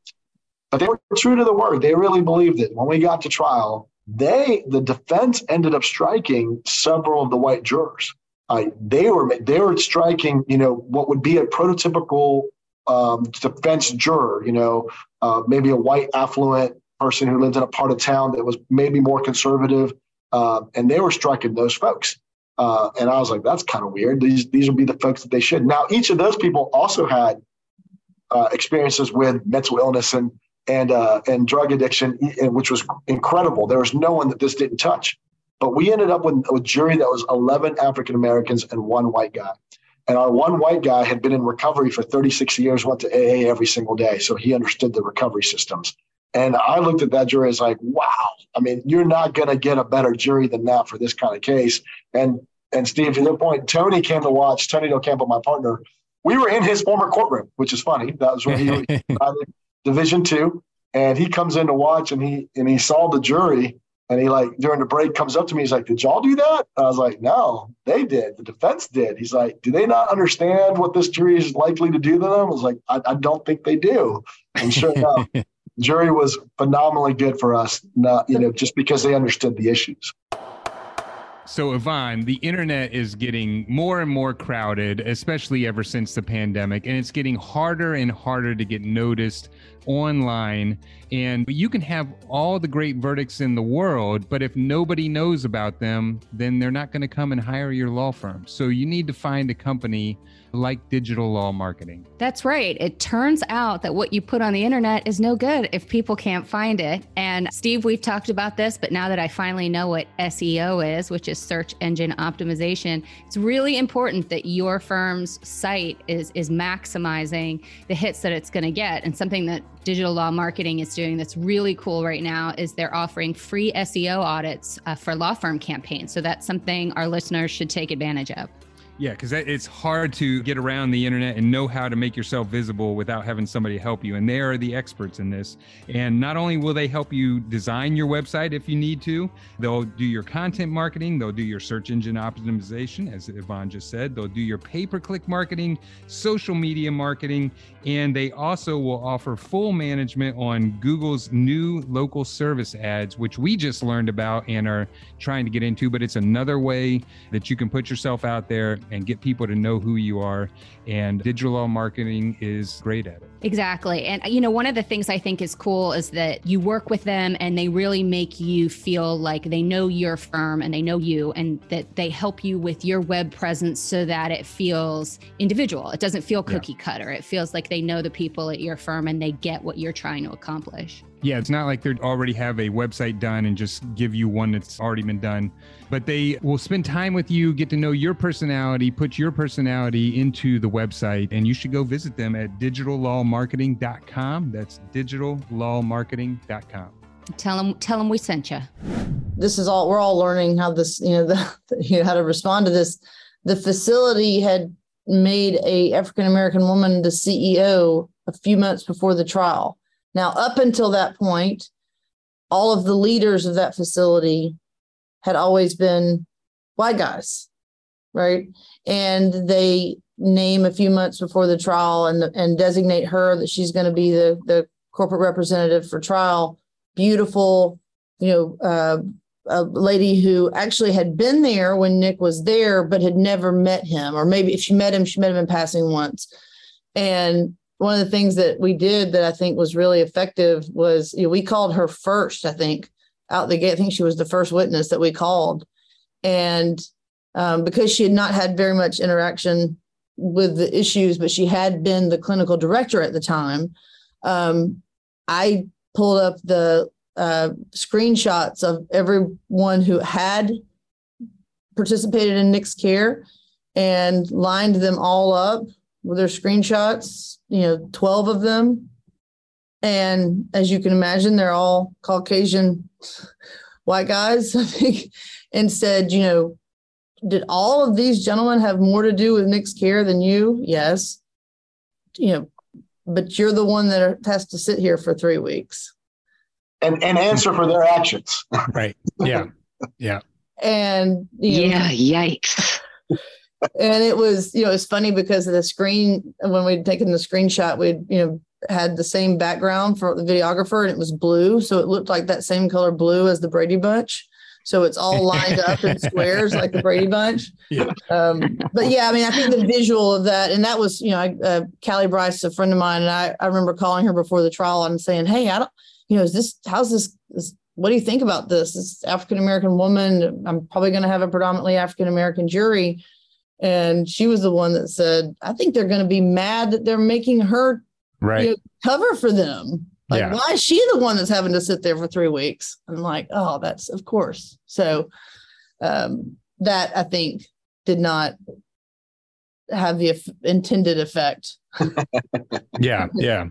But they were true to the word. They really believed it. When we got to trial, they the defense ended up striking several of the white jurors. Uh, they were they were striking, you know, what would be a prototypical um, defense juror. You know, uh, maybe a white affluent person who lived in a part of town that was maybe more conservative, uh, and they were striking those folks. Uh, and I was like, that's kind of weird. These these would be the folks that they should. Now, each of those people also had uh, experiences with mental illness and and uh, and drug addiction, which was incredible. There was no one that this didn't touch. But we ended up with a jury that was 11 African Americans and one white guy. And our one white guy had been in recovery for 36 years, went to AA every single day. So he understood the recovery systems. And I looked at that jury as like, wow. I mean, you're not going to get a better jury than that for this kind of case. And and Steve, to your point, Tony came to watch. Tony Del Campo, my partner, we were in his former courtroom, which is funny. That was when he was Division two, and he comes in to watch, and he and he saw the jury, and he like during the break comes up to me. He's like, "Did y'all do that?" I was like, "No, they did. The defense did." He's like, "Do they not understand what this jury is likely to do to them?" I was like, "I, I don't think they do." And sure enough, jury was phenomenally good for us, not, you know, just because they understood the issues. So, Yvonne, the internet is getting more and more crowded, especially ever since the pandemic, and it's getting harder and harder to get noticed online. And you can have all the great verdicts in the world, but if nobody knows about them, then they're not going to come and hire your law firm. So, you need to find a company like digital law marketing. That's right. It turns out that what you put on the internet is no good if people can't find it. And Steve, we've talked about this, but now that I finally know what SEO is, which is search engine optimization, it's really important that your firm's site is is maximizing the hits that it's going to get. And something that digital law marketing is doing that's really cool right now is they're offering free SEO audits uh, for law firm campaigns. So that's something our listeners should take advantage of. Yeah, because it's hard to get around the internet and know how to make yourself visible without having somebody help you. And they are the experts in this. And not only will they help you design your website if you need to, they'll do your content marketing, they'll do your search engine optimization, as Yvonne just said, they'll do your pay per click marketing, social media marketing, and they also will offer full management on Google's new local service ads, which we just learned about and are trying to get into. But it's another way that you can put yourself out there and get people to know who you are. And digital marketing is great at it. Exactly. And, you know, one of the things I think is cool is that you work with them and they really make you feel like they know your firm and they know you and that they help you with your web presence so that it feels individual. It doesn't feel cookie yeah. cutter. It feels like they know the people at your firm and they get what you're trying to accomplish. Yeah, it's not like they already have a website done and just give you one that's already been done, but they will spend time with you, get to know your personality, put your personality into the website, and you should go visit them at digitallawmarketing.com. That's digitallawmarketing.com. Tell them, tell them we sent you. This is all we're all learning how this, you know, the, you know, how to respond to this. The facility had made a African American woman the CEO a few months before the trial now, up until that point, all of the leaders of that facility had always been white guys, right? And they name a few months before the trial and and designate her that she's going to be the the corporate representative for trial. Beautiful, you know, uh, a lady who actually had been there when Nick was there, but had never met him, or maybe if she met him, she met him in passing once. And one of the things that we did that I think was really effective was you know, we called her first, I think, out the gate. I think she was the first witness that we called. And um, because she had not had very much interaction with the issues, but she had been the clinical director at the time, um, I pulled up the uh, screenshots of everyone who had participated in Nick's care and lined them all up with their screenshots, you know, 12 of them. And as you can imagine, they're all Caucasian white guys, I think, and said, you know, did all of these gentlemen have more to do with Nick's care than you? Yes. You know, but you're the one that has to sit here for three weeks and and answer for their actions. right. Yeah. Yeah. And yeah, yikes. And it was, you know, it's funny because of the screen when we'd taken the screenshot, we'd, you know, had the same background for the videographer and it was blue. So it looked like that same color blue as the Brady Bunch. So it's all lined up in squares like the Brady Bunch. Yeah. Um, but yeah, I mean, I think the visual of that, and that was, you know, I, uh, Callie Bryce, a friend of mine, and I, I remember calling her before the trial and saying, Hey, I don't, you know, is this, how's this, this what do you think about this? This African American woman, I'm probably going to have a predominantly African American jury. And she was the one that said, I think they're going to be mad that they're making her right. You know, cover for them. Like, yeah. why is she the one that's having to sit there for three weeks? I'm like, oh, that's of course. So um, that I think did not have the intended effect. yeah, yeah.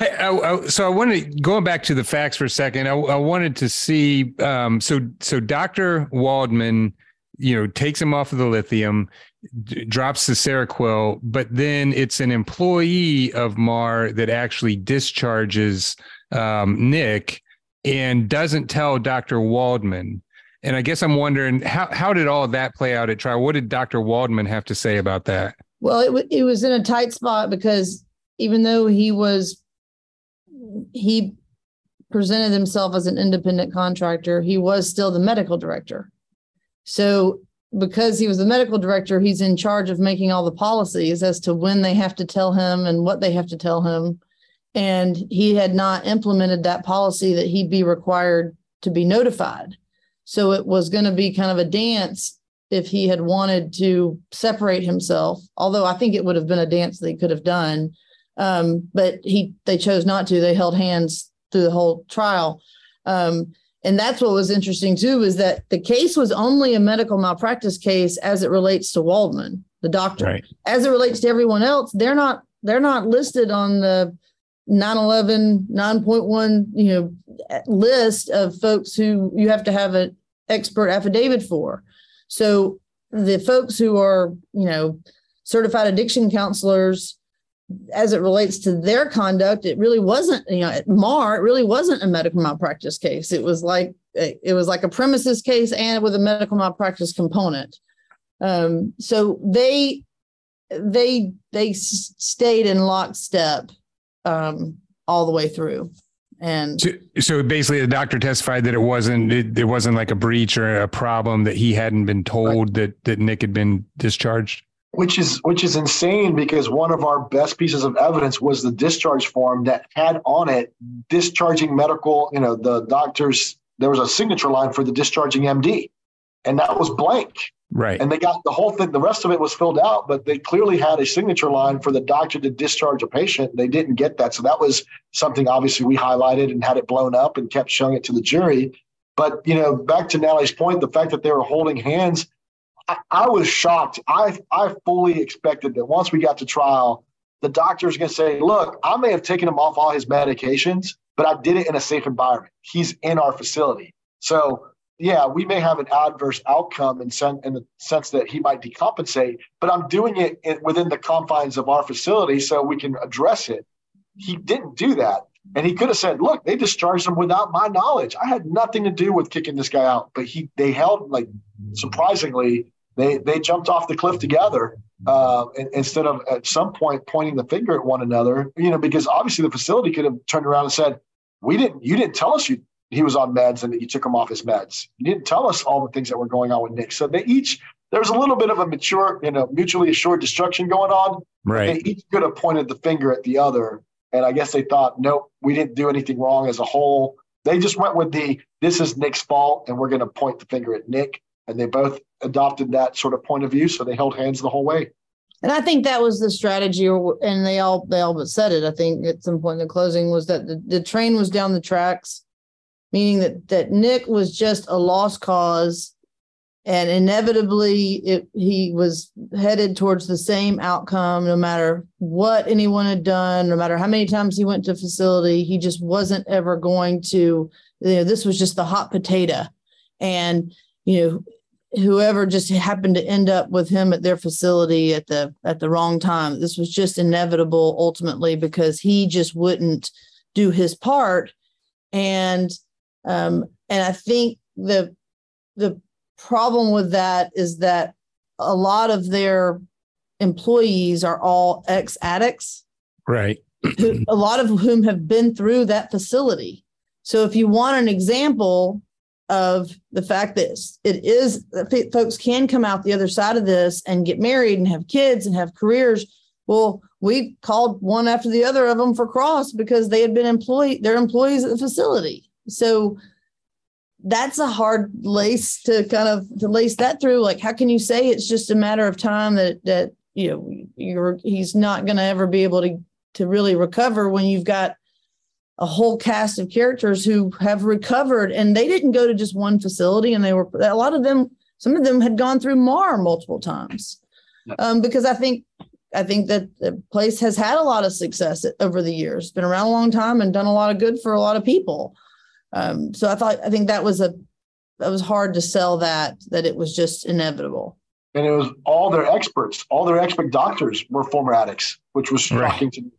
I, I, so I wanted going back to the facts for a second. I, I wanted to see. Um, so so Dr. Waldman, you know, takes him off of the lithium, drops the Seroquel, but then it's an employee of MAR that actually discharges um, Nick and doesn't tell Dr. Waldman. And I guess I'm wondering how how did all that play out at trial? What did Dr. Waldman have to say about that? Well, it, w- it was in a tight spot because even though he was he presented himself as an independent contractor, he was still the medical director. So because he was the medical director, he's in charge of making all the policies as to when they have to tell him and what they have to tell him. And he had not implemented that policy that he'd be required to be notified. So it was going to be kind of a dance if he had wanted to separate himself, although I think it would have been a dance they could have done um, but he they chose not to. They held hands through the whole trial. Um, and that's what was interesting too, is that the case was only a medical malpractice case as it relates to Waldman, the doctor. Right. As it relates to everyone else, they're not they're not listed on the 911 9.1 you know list of folks who you have to have an expert affidavit for. So the folks who are, you know, certified addiction counselors as it relates to their conduct, it really wasn't, you know, at MAR, it really wasn't a medical malpractice case. It was like it was like a premises case and with a medical malpractice component. Um, so they they they stayed in lockstep um, all the way through. And so, so, basically, the doctor testified that it wasn't it, it, wasn't like a breach or a problem that he hadn't been told right. that that Nick had been discharged which is which is insane because one of our best pieces of evidence was the discharge form that had on it discharging medical you know the doctors there was a signature line for the discharging md and that was blank. Right. And they got the whole thing the rest of it was filled out but they clearly had a signature line for the doctor to discharge a patient. They didn't get that. So that was something obviously we highlighted and had it blown up and kept showing it to the jury. But you know back to Natalie's point the fact that they were holding hands I, I was shocked. I I fully expected that once we got to trial, the doctor's going to say, "Look, I may have taken him off all his medications, but I did it in a safe environment. He's in our facility, so." Yeah, we may have an adverse outcome in, sen- in the sense that he might decompensate, but I'm doing it in, within the confines of our facility so we can address it. He didn't do that. And he could have said, look, they discharged him without my knowledge. I had nothing to do with kicking this guy out. But he they held like surprisingly, they they jumped off the cliff together uh, instead of at some point pointing the finger at one another, you know, because obviously the facility could have turned around and said, "We didn't. You didn't tell us you he was on meds and that you took him off his meds. You didn't tell us all the things that were going on with Nick. So they each there's a little bit of a mature, you know, mutually assured destruction going on. Right. They each could have pointed the finger at the other. And I guess they thought, nope, we didn't do anything wrong as a whole. They just went with the this is Nick's fault and we're going to point the finger at Nick. And they both adopted that sort of point of view. So they held hands the whole way. And I think that was the strategy, and they all they all but said it. I think at some point in the closing was that the, the train was down the tracks, meaning that that Nick was just a lost cause and inevitably it, he was headed towards the same outcome no matter what anyone had done no matter how many times he went to facility he just wasn't ever going to you know this was just the hot potato and you know whoever just happened to end up with him at their facility at the at the wrong time this was just inevitable ultimately because he just wouldn't do his part and um and i think the the problem with that is that a lot of their employees are all ex addicts. Right. a lot of whom have been through that facility. So if you want an example of the fact that it is that folks can come out the other side of this and get married and have kids and have careers, well, we called one after the other of them for cross because they had been employed, they're employees at the facility. So that's a hard lace to kind of to lace that through. Like, how can you say it's just a matter of time that that you know you're he's not going to ever be able to to really recover when you've got a whole cast of characters who have recovered and they didn't go to just one facility and they were a lot of them some of them had gone through MAR multiple times um, because i think i think that the place has had a lot of success over the years been around a long time and done a lot of good for a lot of people um, so I thought I think that was a that was hard to sell that that it was just inevitable. And it was all their experts, all their expert doctors were former addicts, which was shocking right. to me.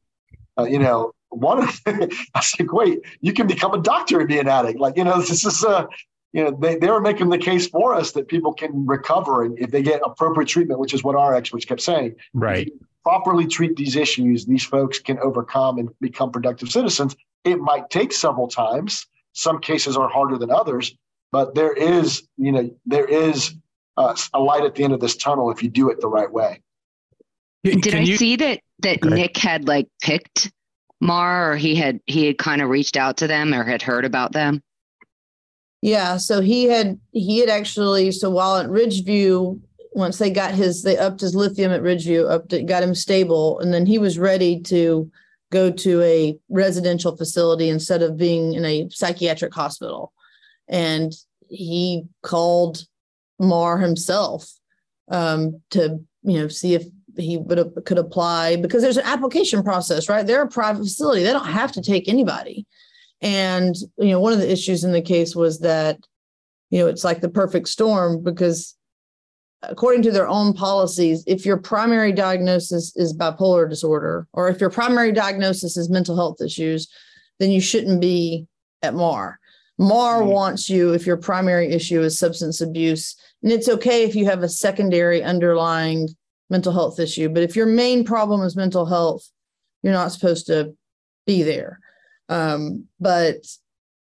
Uh, you know, one of I was like, wait, you can become a doctor and be an addict. Like, you know, this is a, you know, they, they were making the case for us that people can recover and if they get appropriate treatment, which is what our experts kept saying. Right. Properly treat these issues, these folks can overcome and become productive citizens. It might take several times some cases are harder than others, but there is, you know, there is uh, a light at the end of this tunnel if you do it the right way. Did Can I you... see that that Nick had like picked MAR, or he had he had kind of reached out to them or had heard about them? Yeah, so he had he had actually so while at Ridgeview, once they got his they upped his lithium at Ridgeview, upped to, got him stable, and then he was ready to go to a residential facility instead of being in a psychiatric hospital. And he called MAR himself um, to, you know, see if he would could apply because there's an application process, right? They're a private facility; they don't have to take anybody. And you know, one of the issues in the case was that, you know, it's like the perfect storm because according to their own policies, if your primary diagnosis is bipolar disorder, or if your primary diagnosis is mental health issues, then you shouldn't be at MAR. MAR wants you if your primary issue is substance abuse, and it's okay if you have a secondary underlying mental health issue, but if your main problem is mental health, you're not supposed to be there. Um, but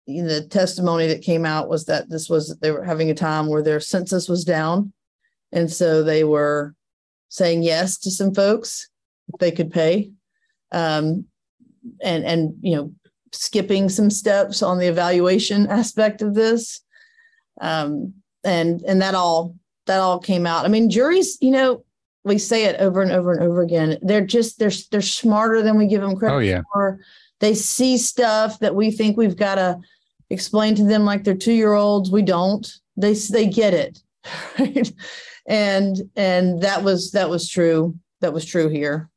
the testimony that came out was that this was they were having a time where their census was down and so they were saying yes to some folks if they could pay. Um, and and you know, skipping some steps on the evaluation aspect of this. Um, and and that all that all came out. I mean, juries, you know, we say it over and over and over again. They're just they're they're smarter than we give them credit oh, yeah. for. They see stuff that we think we've got to explain to them like they're two year olds. We don't. They they get it, right? and and that was that was true that was true here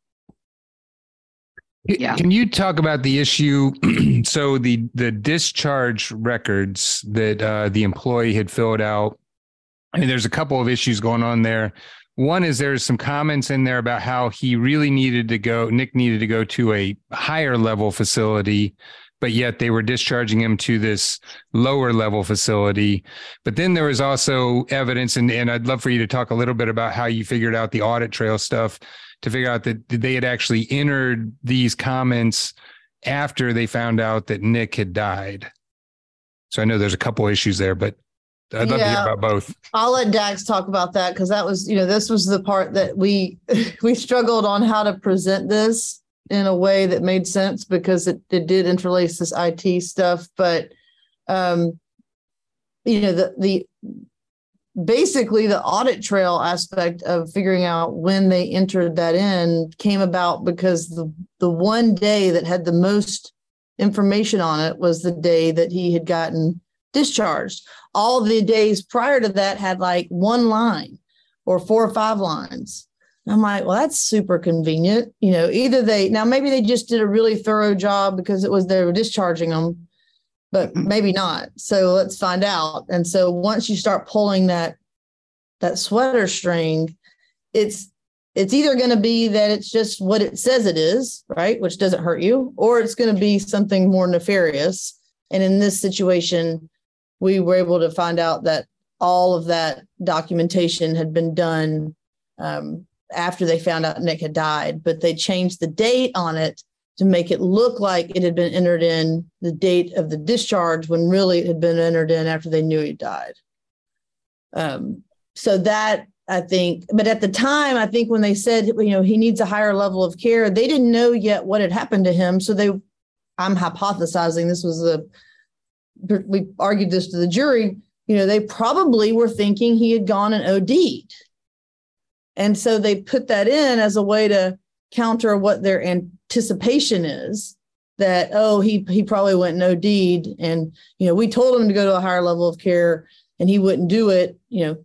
yeah. Can you talk about the issue? so the the discharge records that uh, the employee had filled out. I mean, there's a couple of issues going on there. One is there's some comments in there about how he really needed to go. Nick needed to go to a higher level facility but yet they were discharging him to this lower level facility. But then there was also evidence, and, and I'd love for you to talk a little bit about how you figured out the audit trail stuff to figure out that they had actually entered these comments after they found out that Nick had died. So I know there's a couple issues there, but I'd love yeah, to hear about both. I'll let Dax talk about that because that was, you know, this was the part that we we struggled on how to present this in a way that made sense because it, it did interlace this IT stuff. But um, you know, the the basically the audit trail aspect of figuring out when they entered that in came about because the the one day that had the most information on it was the day that he had gotten discharged. All the days prior to that had like one line or four or five lines. I'm like, well, that's super convenient. You know, either they now maybe they just did a really thorough job because it was they were discharging them, but mm-hmm. maybe not. So let's find out. And so once you start pulling that that sweater string, it's it's either going to be that it's just what it says it is, right, which doesn't hurt you, or it's going to be something more nefarious. And in this situation, we were able to find out that all of that documentation had been done um, after they found out Nick had died, but they changed the date on it to make it look like it had been entered in the date of the discharge when really it had been entered in after they knew he died. Um, so that I think, but at the time, I think when they said, you know, he needs a higher level of care, they didn't know yet what had happened to him. So they, I'm hypothesizing this was a, we argued this to the jury, you know, they probably were thinking he had gone and OD'd and so they put that in as a way to counter what their anticipation is that, oh, he, he probably went no deed. And, you know, we told him to go to a higher level of care and he wouldn't do it, you know,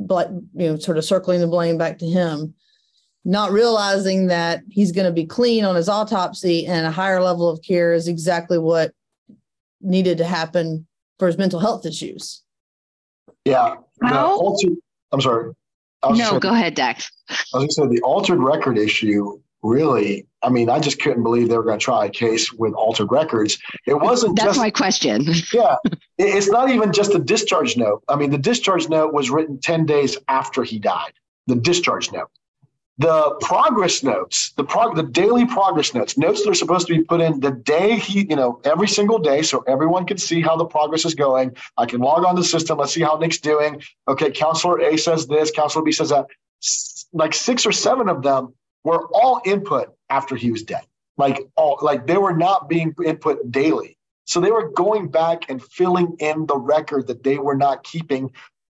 but, you know, sort of circling the blame back to him, not realizing that he's going to be clean on his autopsy and a higher level of care is exactly what needed to happen for his mental health issues. Yeah. I'm sorry no, go ahead, Dax. I was going to say the altered record issue. Really, I mean, I just couldn't believe they were going to try a case with altered records. It wasn't. That's just, my question. yeah, it's not even just the discharge note. I mean, the discharge note was written ten days after he died. The discharge note the progress notes, the prog- the daily progress notes, notes that are supposed to be put in the day he, you know, every single day, so everyone can see how the progress is going. I can log on the system. Let's see how Nick's doing. Okay, counselor A says this, counselor B says that. Like six or seven of them were all input after he was dead. Like all, like they were not being input daily. So they were going back and filling in the record that they were not keeping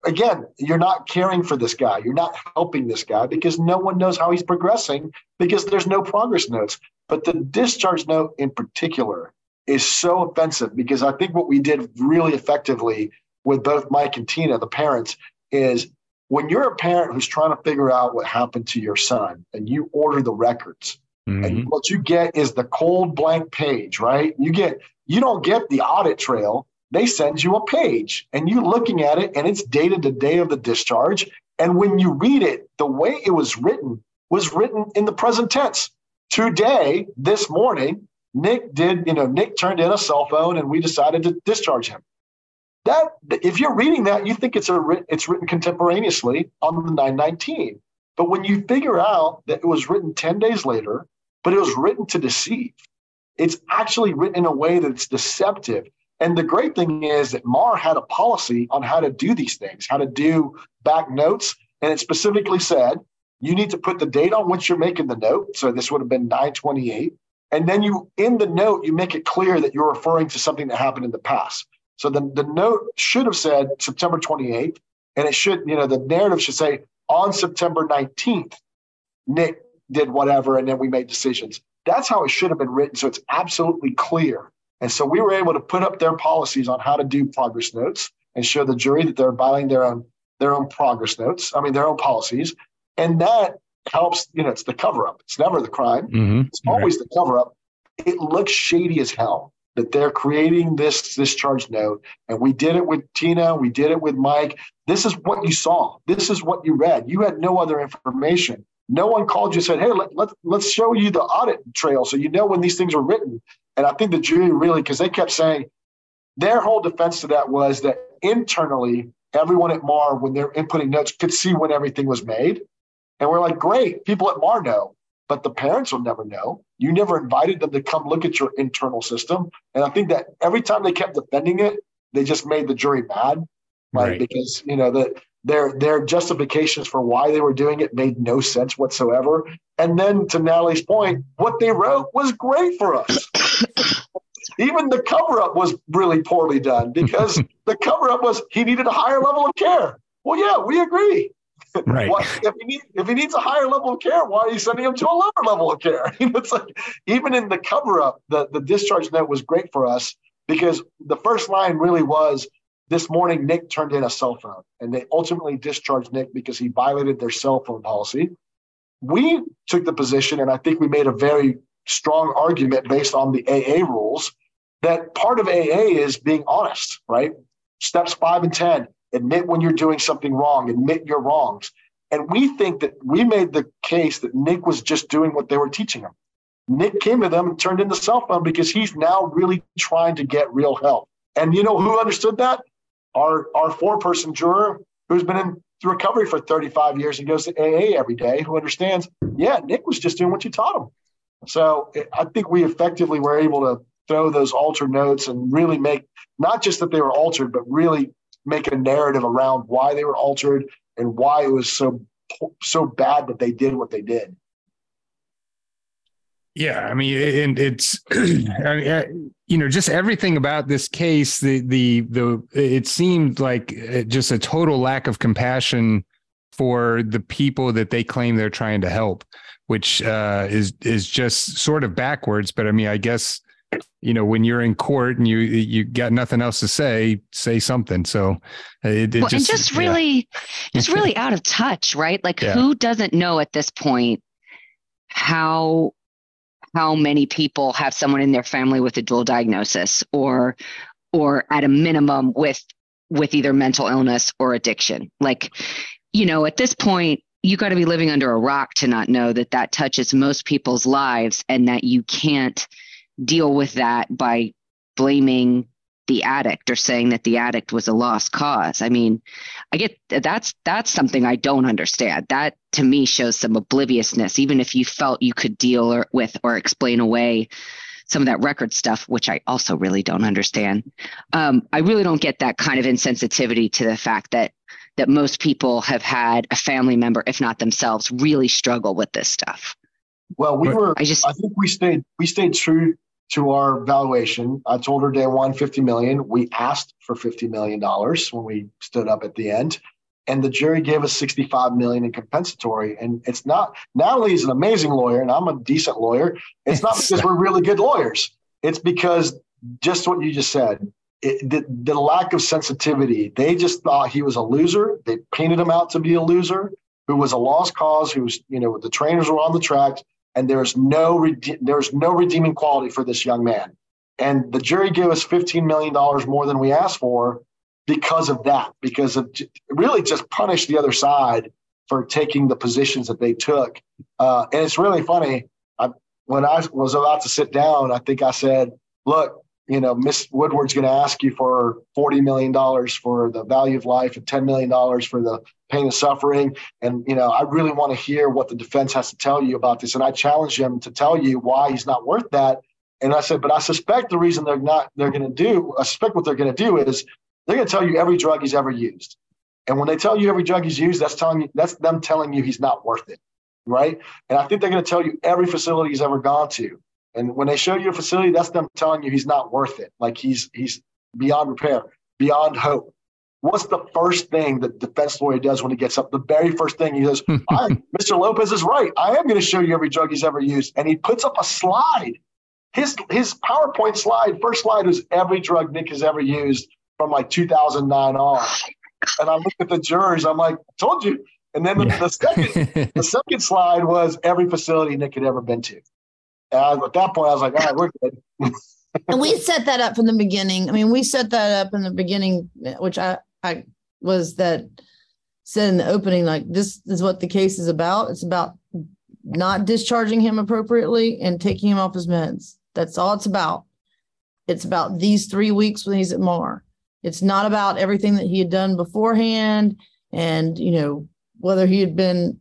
again, you're not caring for this guy. You're not helping this guy because no one knows how he's progressing because there's no progress notes. But the discharge note in particular is so offensive because I think what we did really effectively with both Mike and Tina, the parents, is when you're a parent who's trying to figure out what happened to your son and you order the records, mm-hmm. and what you get is the cold blank page, right? You get you don't get the audit trail they send you a page and you're looking at it and it's dated the day of the discharge. And when you read it, the way it was written was written in the present tense. Today, this morning, Nick did, you know, Nick turned in a cell phone and we decided to discharge him. That if you're reading that, you think it's a it's written contemporaneously on the 919. But when you figure out that it was written 10 days later, but it was written to deceive, it's actually written in a way that's deceptive. And the great thing is that MAR had a policy on how to do these things, how to do back notes. And it specifically said, you need to put the date on which you're making the note. So this would have been 928. And then you, in the note, you make it clear that you're referring to something that happened in the past. So the, the note should have said September 28th. And it should, you know, the narrative should say on September 19th, Nick did whatever, and then we made decisions. That's how it should have been written. So it's absolutely clear and so we were able to put up their policies on how to do progress notes and show the jury that they're violating their own their own progress notes. I mean their own policies, and that helps. You know, it's the cover up. It's never the crime. Mm-hmm. It's always right. the cover up. It looks shady as hell that they're creating this this charge note, and we did it with Tina. We did it with Mike. This is what you saw. This is what you read. You had no other information. No one called you and said, "Hey, let, let, let's show you the audit trail so you know when these things were written." And I think the jury really, because they kept saying their whole defense to that was that internally, everyone at MAR, when they're inputting notes, could see when everything was made. And we're like, great, people at MAR know, but the parents will never know. You never invited them to come look at your internal system. And I think that every time they kept defending it, they just made the jury mad. Like right. because, you know, the their their justifications for why they were doing it made no sense whatsoever. And then to Natalie's point, what they wrote was great for us. Even the cover up was really poorly done because the cover up was he needed a higher level of care. Well, yeah, we agree. Right. if, he need, if he needs a higher level of care, why are you sending him to a lower level of care? it's like even in the cover up, the, the discharge note was great for us because the first line really was this morning Nick turned in a cell phone and they ultimately discharged Nick because he violated their cell phone policy. We took the position, and I think we made a very strong argument based on the AA rules that part of AA is being honest, right? Steps five and 10 admit when you're doing something wrong, admit your wrongs. And we think that we made the case that Nick was just doing what they were teaching him. Nick came to them and turned in the cell phone because he's now really trying to get real help. And you know who understood that? Our our four person juror who's been in recovery for 35 years and goes to AA every day, who understands, yeah, Nick was just doing what you taught him. So I think we effectively were able to throw those altered notes and really make not just that they were altered, but really make a narrative around why they were altered and why it was so so bad that they did what they did. Yeah, I mean, and it's, I mean, you know, just everything about this case. The the the it seemed like uh, just a total lack of compassion for the people that they claim they're trying to help, which uh, is is just sort of backwards. But I mean, I guess you know when you're in court and you you got nothing else to say say something so uh, it, it well, just, and just really yeah. just really out of touch right like yeah. who doesn't know at this point how how many people have someone in their family with a dual diagnosis or or at a minimum with with either mental illness or addiction. Like you know at this point you got to be living under a rock to not know that that touches most people's lives and that you can't deal with that by blaming the addict or saying that the addict was a lost cause. I mean, I get that's that's something I don't understand. That to me shows some obliviousness even if you felt you could deal or, with or explain away some of that record stuff which I also really don't understand. Um, I really don't get that kind of insensitivity to the fact that that most people have had a family member if not themselves really struggle with this stuff. Well, we were I just I think we stayed we stayed true to our valuation. I told her day one, 50 million. We asked for 50 million dollars when we stood up at the end. And the jury gave us 65 million in compensatory. And it's not Natalie is an amazing lawyer, and I'm a decent lawyer. It's not because we're really good lawyers. It's because just what you just said. It, the, the lack of sensitivity. They just thought he was a loser. They painted him out to be a loser who was a lost cause, who's, you know, the trainers were on the track and there's no rede- there's no redeeming quality for this young man. And the jury gave us $15 million more than we asked for because of that, because of really just punished the other side for taking the positions that they took. Uh, and it's really funny. I, when I was about to sit down, I think I said, look, you know, Miss Woodward's going to ask you for $40 million for the value of life and $10 million for the pain and suffering. And, you know, I really want to hear what the defense has to tell you about this. And I challenge him to tell you why he's not worth that. And I said, but I suspect the reason they're not, they're going to do, I suspect what they're going to do is they're going to tell you every drug he's ever used. And when they tell you every drug he's used, that's telling you, that's them telling you he's not worth it. Right. And I think they're going to tell you every facility he's ever gone to. And when they show you a facility, that's them telling you he's not worth it. Like he's he's beyond repair, beyond hope. What's the first thing that defense lawyer does when he gets up? The very first thing he says, Mr. Lopez is right. I am going to show you every drug he's ever used. And he puts up a slide. His his PowerPoint slide, first slide is every drug Nick has ever used from like 2009 on. And I look at the jurors, I'm like, told you. And then the, the second the second slide was every facility Nick had ever been to. At that point, I was like, all right, we're good. and we set that up from the beginning. I mean, we set that up in the beginning, which I, I was that said in the opening, like this is what the case is about. It's about not discharging him appropriately and taking him off his meds. That's all it's about. It's about these three weeks when he's at MAR. It's not about everything that he had done beforehand and, you know, whether he had been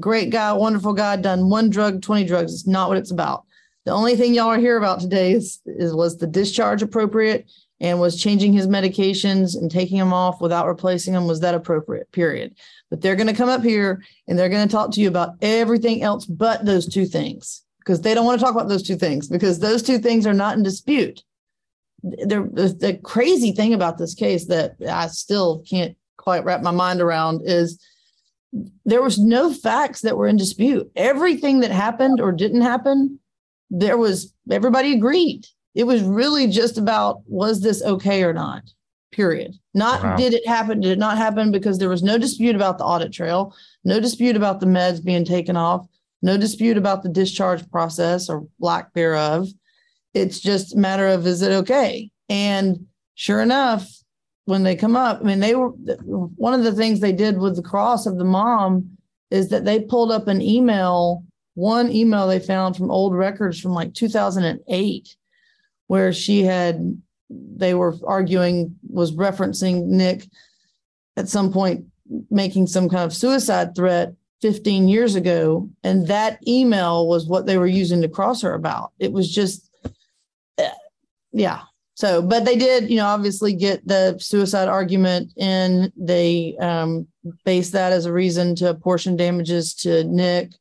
great guy, wonderful guy, done one drug, 20 drugs. It's not what it's about. The only thing y'all are here about today is, is was the discharge appropriate and was changing his medications and taking them off without replacing them. Was that appropriate? Period. But they're going to come up here and they're going to talk to you about everything else but those two things because they don't want to talk about those two things because those two things are not in dispute. The crazy thing about this case that I still can't quite wrap my mind around is there was no facts that were in dispute. Everything that happened or didn't happen, there was everybody agreed. It was really just about was this okay or not? Period. Not wow. did it happen, did it not happen because there was no dispute about the audit trail, no dispute about the meds being taken off, no dispute about the discharge process or lack thereof. It's just a matter of is it okay? And sure enough, when they come up, I mean, they were one of the things they did with the cross of the mom is that they pulled up an email, one email they found from old records from like 2008, where she had, they were arguing, was referencing Nick at some point making some kind of suicide threat 15 years ago. And that email was what they were using to cross her about. It was just, yeah, so, but they did, you know, obviously get the suicide argument and they um, based that as a reason to apportion damages to Nick.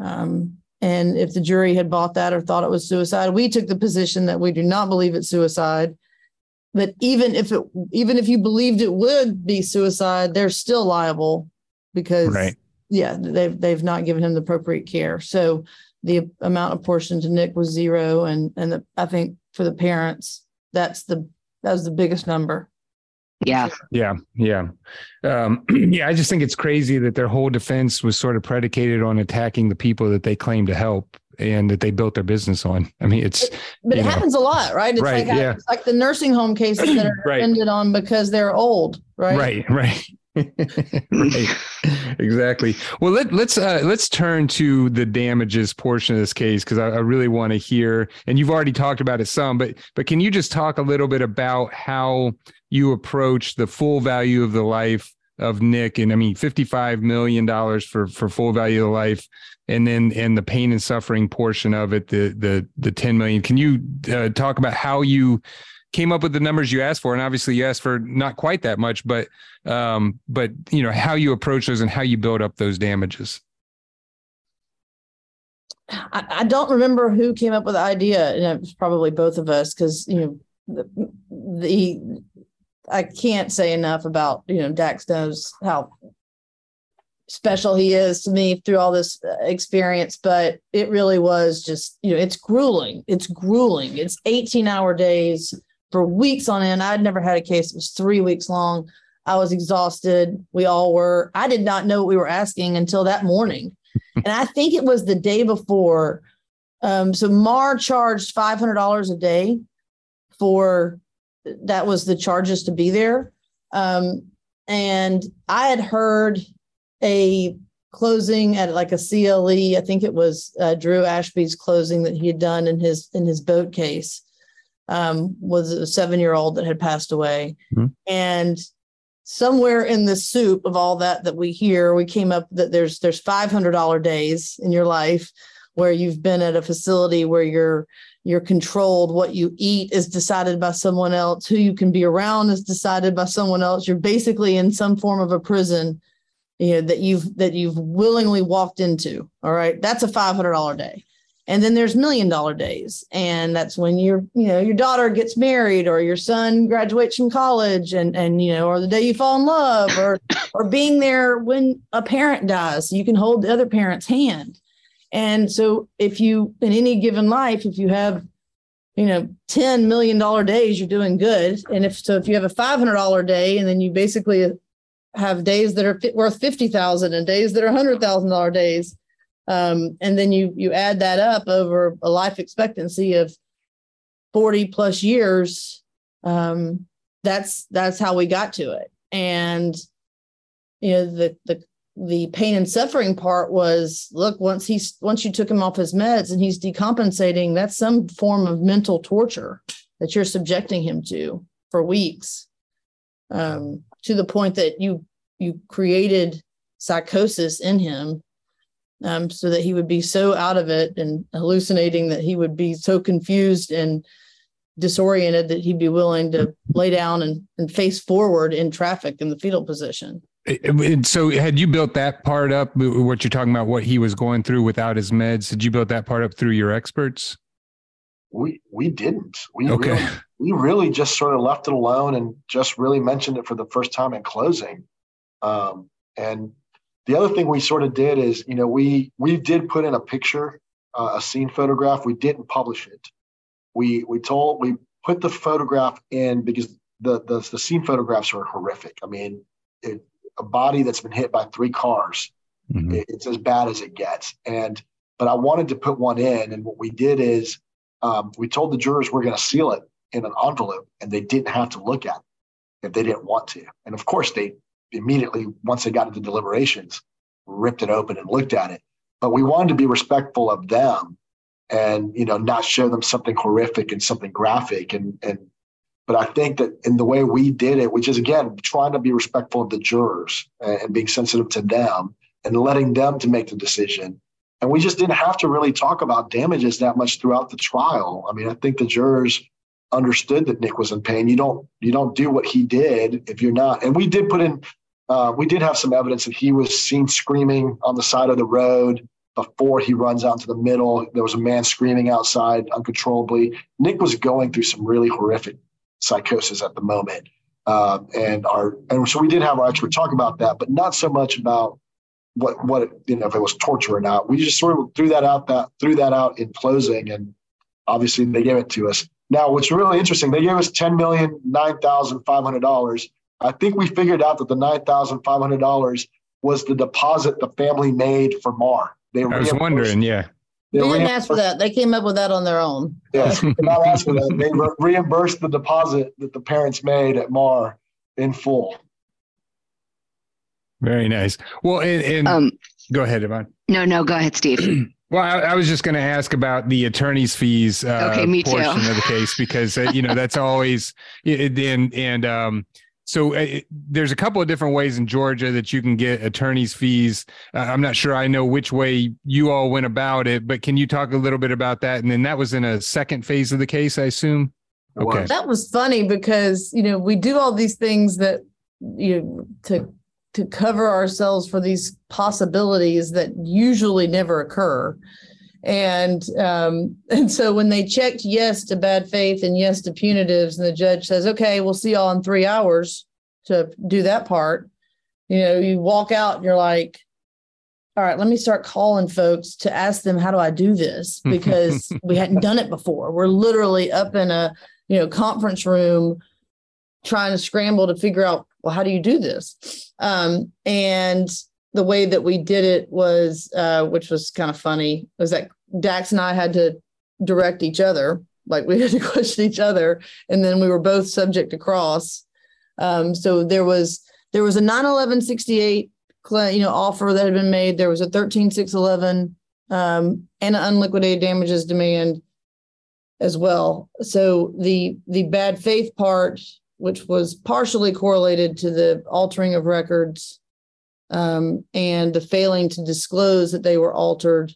Um, and if the jury had bought that or thought it was suicide, we took the position that we do not believe it's suicide. But even if it, even if you believed it would be suicide, they're still liable because, right. yeah, they've they've not given him the appropriate care. So the amount apportioned to Nick was zero, and and the, I think for the parents, that's the that was the biggest number. Yeah. Yeah. Yeah. Um, yeah. I just think it's crazy that their whole defense was sort of predicated on attacking the people that they claim to help and that they built their business on. I mean, it's, but it know, happens a lot, right? It's right, like, yeah. it's like the nursing home cases that are right. ended on because they're old, right? Right. Right. Exactly. Well let, let's uh, let's turn to the damages portion of this case because I, I, really want to hear and you've already talked about it some but but can you just talk a little bit about how you approach the full value of the life of nick and i mean 55 million dollars for for full value of life and then and the pain and suffering portion of it the the the 10 million. Can you uh, talk about how you came up with the numbers you asked for and obviously you asked for not quite that much but um but you know how you approach those and how you build up those damages. I, I don't remember who came up with the idea and it was probably both of us because you know the, the I can't say enough about you know Dax knows how special he is to me through all this uh, experience but it really was just you know it's grueling it's grueling. It's 18 hour days for weeks on end. I'd never had a case that was three weeks long. I was exhausted. We all were. I did not know what we were asking until that morning. and I think it was the day before. Um, so MAR charged $500 a day for that was the charges to be there. Um, and I had heard a closing at like a CLE. I think it was uh, Drew Ashby's closing that he had done in his in his boat case um, was a seven year old that had passed away. Mm-hmm. And somewhere in the soup of all that that we hear, we came up that there's there's five hundred dollar days in your life where you've been at a facility where you're you're controlled what you eat is decided by someone else who you can be around is decided by someone else you're basically in some form of a prison you know that you've that you've willingly walked into all right that's a $500 day and then there's million dollar days. And that's when your you know your daughter gets married or your son graduates from college and and you know or the day you fall in love or or being there when a parent dies you can hold the other parent's hand. And so if you in any given life if you have you know 10 million dollar days you're doing good. And if so if you have a 500 dollar day and then you basically have days that are worth 50,000 and days that are $100,000 days um, and then you you add that up over a life expectancy of 40 plus years um, that's that's how we got to it. And you know the the the pain and suffering part was look once he's once you took him off his meds and he's decompensating that's some form of mental torture that you're subjecting him to for weeks. Um, to the point that you you created psychosis in him um, so that he would be so out of it and hallucinating that he would be so confused and disoriented that he'd be willing to lay down and, and face forward in traffic in the fetal position. So, had you built that part up? What you're talking about, what he was going through without his meds? Did you build that part up through your experts? We we didn't. We okay. really, we really just sort of left it alone and just really mentioned it for the first time in closing. Um, and the other thing we sort of did is, you know, we we did put in a picture, uh, a scene photograph. We didn't publish it. We we told we put the photograph in because the the, the scene photographs are horrific. I mean, it, a body that's been hit by three cars, mm-hmm. it, it's as bad as it gets. And but I wanted to put one in, and what we did is um, we told the jurors we're going to seal it in an envelope, and they didn't have to look at it if they didn't want to. And of course, they immediately, once they got into deliberations, ripped it open and looked at it. But we wanted to be respectful of them and, you know, not show them something horrific and something graphic. And, and, but I think that in the way we did it, which is again, trying to be respectful of the jurors and, being sensitive to them and letting them to make the decision. And we just didn't have to really talk about damages that much throughout the trial. I mean, I think the jurors understood that Nick was in pain. You don't you don't do what he did if you're not. And we did put in uh, we did have some evidence that he was seen screaming on the side of the road before he runs out into the middle. There was a man screaming outside uncontrollably. Nick was going through some really horrific psychosis at the moment. Uh, and our and so we did have our expert talk about that, but not so much about what what you know if it was torture or not. We just sort of threw that out that threw that out in closing, and obviously they gave it to us. Now, what's really interesting, they gave us ten million nine thousand five hundred dollars I think we figured out that the nine thousand five hundred dollars was the deposit the family made for MAR. They I was wondering, yeah. They, they didn't ask for that. They came up with that on their own. Yes, they not ask for that. They re- reimbursed the deposit that the parents made at MAR in full. Very nice. Well, and, and um, go ahead, Yvonne. No, no, go ahead, Steve. Well, I, I, was just going to ask about the attorney's fees uh, okay, me portion too. of the case because uh, you know that's always and and um, so uh, there's a couple of different ways in Georgia that you can get attorney's fees. Uh, I'm not sure I know which way you all went about it, but can you talk a little bit about that? And then that was in a second phase of the case, I assume. Okay. That was funny because you know we do all these things that you know to to cover ourselves for these possibilities that usually never occur. And um, and so when they checked yes to bad faith and yes to punitives, and the judge says, "Okay, we'll see y'all in three hours to do that part," you know, you walk out and you're like, "All right, let me start calling folks to ask them how do I do this because we hadn't done it before. We're literally up in a you know conference room trying to scramble to figure out well how do you do this um, and the way that we did it was uh, which was kind of funny was that Dax and I had to direct each other, like we had to question each other, and then we were both subject to cross. Um, so there was there was a 91168 you know offer that had been made. There was a 13611 um, and an unliquidated damages demand as well. So the the bad faith part, which was partially correlated to the altering of records um, and the failing to disclose that they were altered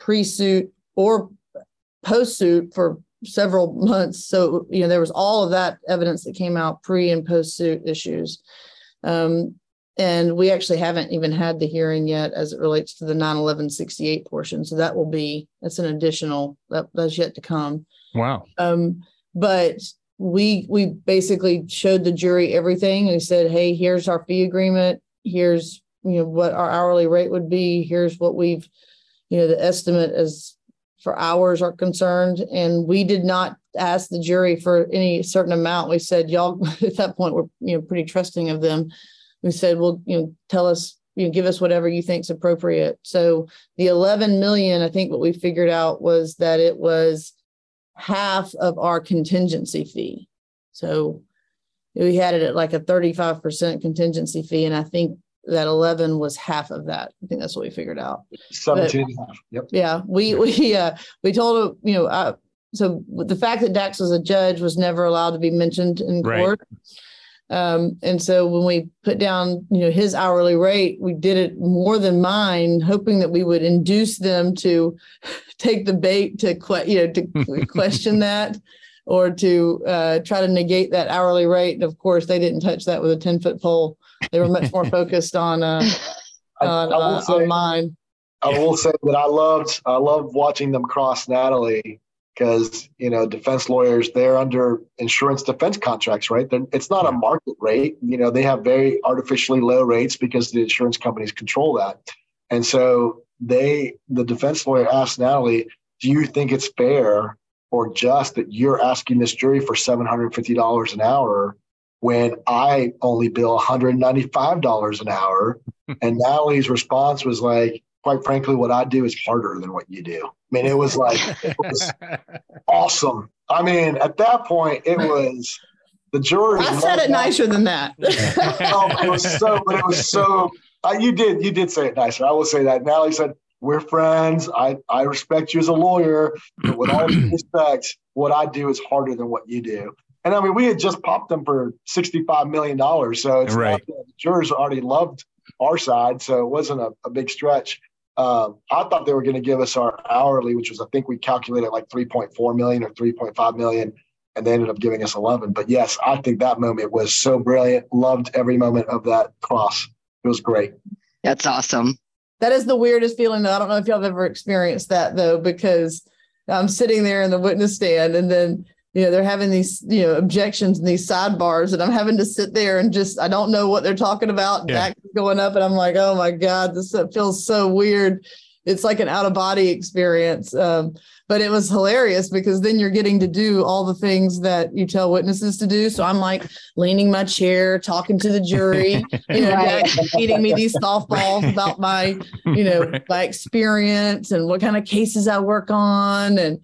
pre-suit or post-suit for several months. So, you know, there was all of that evidence that came out pre and post-suit issues. Um, and we actually haven't even had the hearing yet as it relates to the 9-11-68 portion. So that will be, that's an additional, that, that's yet to come. Wow. Um, but we we basically showed the jury everything. We said, hey, here's our fee agreement. Here's you know what our hourly rate would be. Here's what we've you know, the estimate as for hours are concerned. And we did not ask the jury for any certain amount. We said, y'all, at that point, we're, you know, pretty trusting of them. We said, well, you know, tell us, you know, give us whatever you think is appropriate. So the 11 million, I think what we figured out was that it was half of our contingency fee. So we had it at like a 35% contingency fee. And I think that 11 was half of that. I think that's what we figured out. 17 but, half. Yep. Yeah. We, we, uh, we told him, you know, uh, so the fact that Dax was a judge was never allowed to be mentioned in court. Um, and so when we put down, you know, his hourly rate, we did it more than mine, hoping that we would induce them to take the bait to, que- you know, to question that or to uh, try to negate that hourly rate. And of course, they didn't touch that with a 10 foot pole. They were much more focused on, uh, on, I, I uh, say, on mine. I will say that I loved, I loved watching them cross Natalie because you know defense lawyers they're under insurance defense contracts right? They're, it's not a market rate. You know they have very artificially low rates because the insurance companies control that. And so they the defense lawyer asked natalie do you think it's fair or just that you're asking this jury for $750 an hour when i only bill $195 an hour? And natalie's response was like quite frankly, what I do is harder than what you do. I mean, it was like, it was awesome. I mean, at that point, it was the jury. I said it nicer than that. oh, it was so, but it was so, uh, you did, you did say it nicer. I will say that. Natalie said, we're friends. I, I respect you as a lawyer, but with all respect, what I do is harder than what you do. And I mean, we had just popped them for $65 million. So it's right. the jurors already loved our side. So it wasn't a, a big stretch. Um, I thought they were going to give us our hourly, which was I think we calculated like 3.4 million or 3.5 million, and they ended up giving us 11. But yes, I think that moment was so brilliant. Loved every moment of that cross. It was great. That's awesome. That is the weirdest feeling. I don't know if y'all have ever experienced that though, because I'm sitting there in the witness stand, and then you know they're having these you know objections and these sidebars and i'm having to sit there and just i don't know what they're talking about yeah. going up and i'm like oh my god this feels so weird it's like an out of body experience um, but it was hilarious because then you're getting to do all the things that you tell witnesses to do so i'm like leaning my chair talking to the jury you know right. feeding me these softballs about my you know right. my experience and what kind of cases i work on and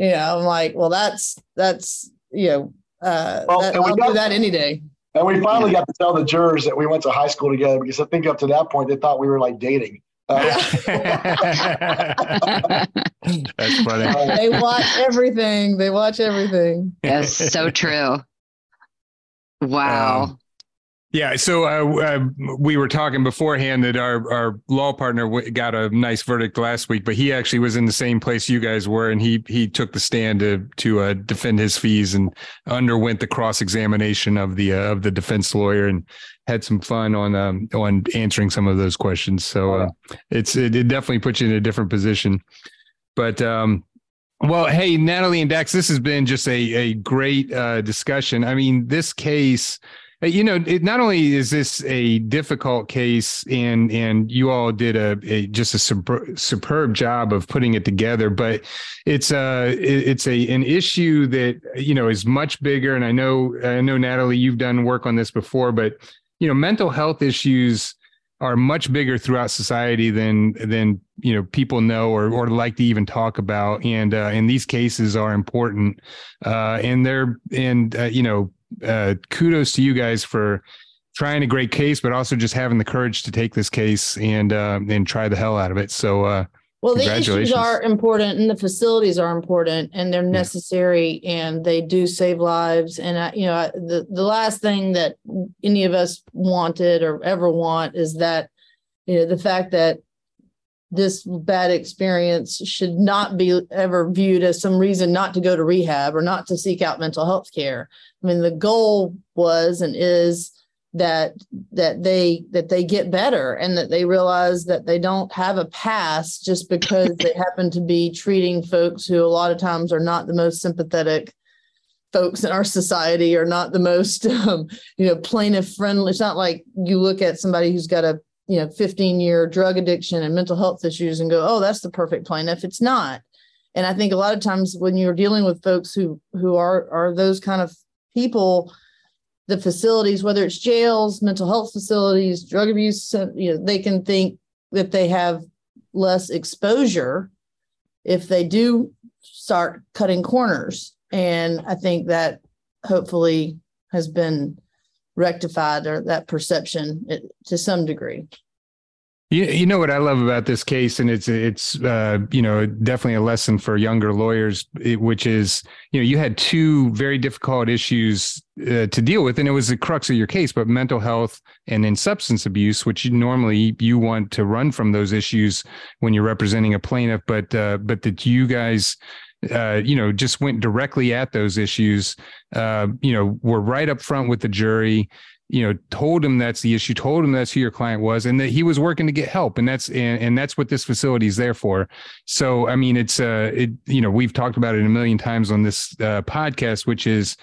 you know, I'm like, well, that's that's you know, uh, well, that, I'll got, do that any day. And we finally got to tell the jurors that we went to high school together because I think up to that point they thought we were like dating. Uh, That's funny. They watch everything. They watch everything. Yes, so true. Wow. Um, yeah, so uh, uh, we were talking beforehand that our our law partner w- got a nice verdict last week, but he actually was in the same place you guys were, and he he took the stand to to uh, defend his fees and underwent the cross examination of the uh, of the defense lawyer and had some fun on um, on answering some of those questions. So uh, it's it, it, definitely puts you in a different position. But um, well, hey Natalie and Dax, this has been just a a great uh, discussion. I mean, this case you know, it, not only is this a difficult case, and and you all did a, a just a super, superb job of putting it together, but it's a it's a an issue that you know is much bigger. And I know I know Natalie, you've done work on this before, but you know, mental health issues are much bigger throughout society than than you know people know or or like to even talk about and uh and these cases are important uh and they're and uh, you know uh, kudos to you guys for trying a great case, but also just having the courage to take this case and uh, and try the hell out of it. So, uh, well, the issues are important, and the facilities are important, and they're necessary, yeah. and they do save lives. And I, you know, the the last thing that any of us wanted or ever want is that you know the fact that this bad experience should not be ever viewed as some reason not to go to rehab or not to seek out mental health care. I mean, the goal was and is that that they that they get better and that they realize that they don't have a past just because they happen to be treating folks who a lot of times are not the most sympathetic folks in our society are not the most um, you know plaintiff friendly it's not like you look at somebody who's got a you know 15 year drug addiction and mental health issues and go oh that's the perfect plaintiff it's not. And i think a lot of times when you're dealing with folks who who are are those kind of people the facilities whether it's jails mental health facilities drug abuse uh, you know they can think that they have less exposure if they do start cutting corners. And i think that hopefully has been rectified or that perception to some degree. You, you know what I love about this case, and it's it's uh, you know definitely a lesson for younger lawyers, which is you know you had two very difficult issues uh, to deal with, and it was the crux of your case. But mental health and then substance abuse, which you, normally you want to run from those issues when you're representing a plaintiff, but uh, but that you guys uh, you know, just went directly at those issues. Uh, you know, were right up front with the jury you know told him that's the issue told him that's who your client was and that he was working to get help and that's and, and that's what this facility is there for so i mean it's uh it you know we've talked about it a million times on this uh, podcast which is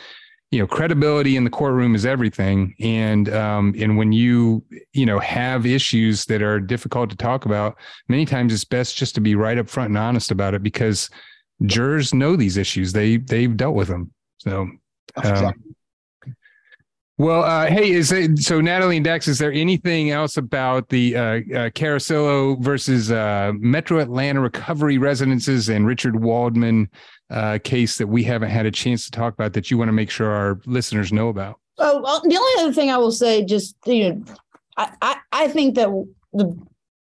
you know credibility in the courtroom is everything and um and when you you know have issues that are difficult to talk about many times it's best just to be right up front and honest about it because jurors know these issues they they've dealt with them so um, well, uh, hey, is it, so Natalie and Dax? Is there anything else about the uh, uh, Carusillo versus uh, Metro Atlanta Recovery Residences and Richard Waldman uh, case that we haven't had a chance to talk about that you want to make sure our listeners know about? Oh, well, the only other thing I will say, just you know, I, I, I think that the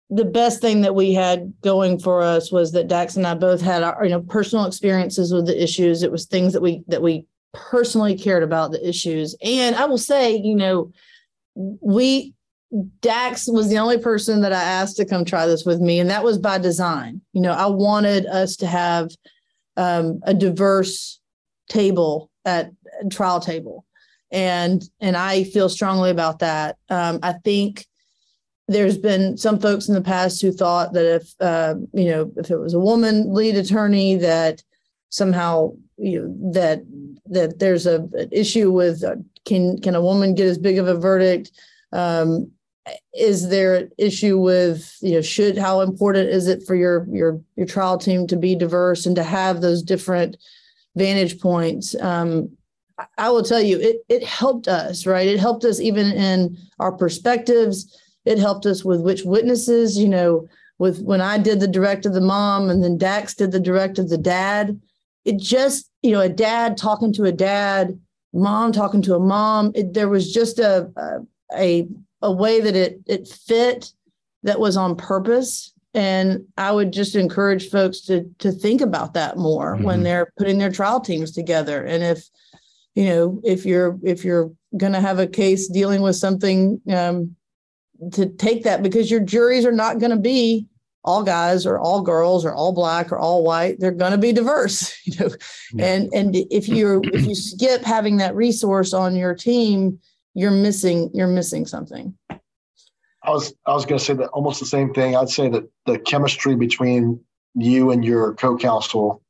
the best thing that we had going for us was that Dax and I both had our you know personal experiences with the issues. It was things that we that we personally cared about the issues. And I will say, you know, we Dax was the only person that I asked to come try this with me, and that was by design. You know, I wanted us to have um, a diverse table at trial table, and and I feel strongly about that. Um, I think there's been some folks in the past who thought that if uh, you know if it was a woman lead attorney that somehow you know, that that there's a an issue with uh, can can a woman get as big of a verdict? Um, is there an issue with you know should how important is it for your your your trial team to be diverse and to have those different vantage points? Um, I will tell you, it it helped us, right? It helped us even in our perspectives. It helped us with which witnesses, you know, with when I did the direct of the mom and then Dax did the direct of the dad. It just you know a dad talking to a dad mom talking to a mom it, there was just a, a a way that it it fit that was on purpose. And i would just encourage folks to to think about that more mm-hmm. when they're putting their trial teams together. And if you know if you're if you're going to have a case dealing with something um, to take that because your juries are not going to be all guys or all girls or all black or all white. They're going to be diverse you know? Yeah. and and if you if you skip having that resource on your team you're missing you're missing something. I was i was going to say that almost the same thing. I'd say that the chemistry between you and your co-counsel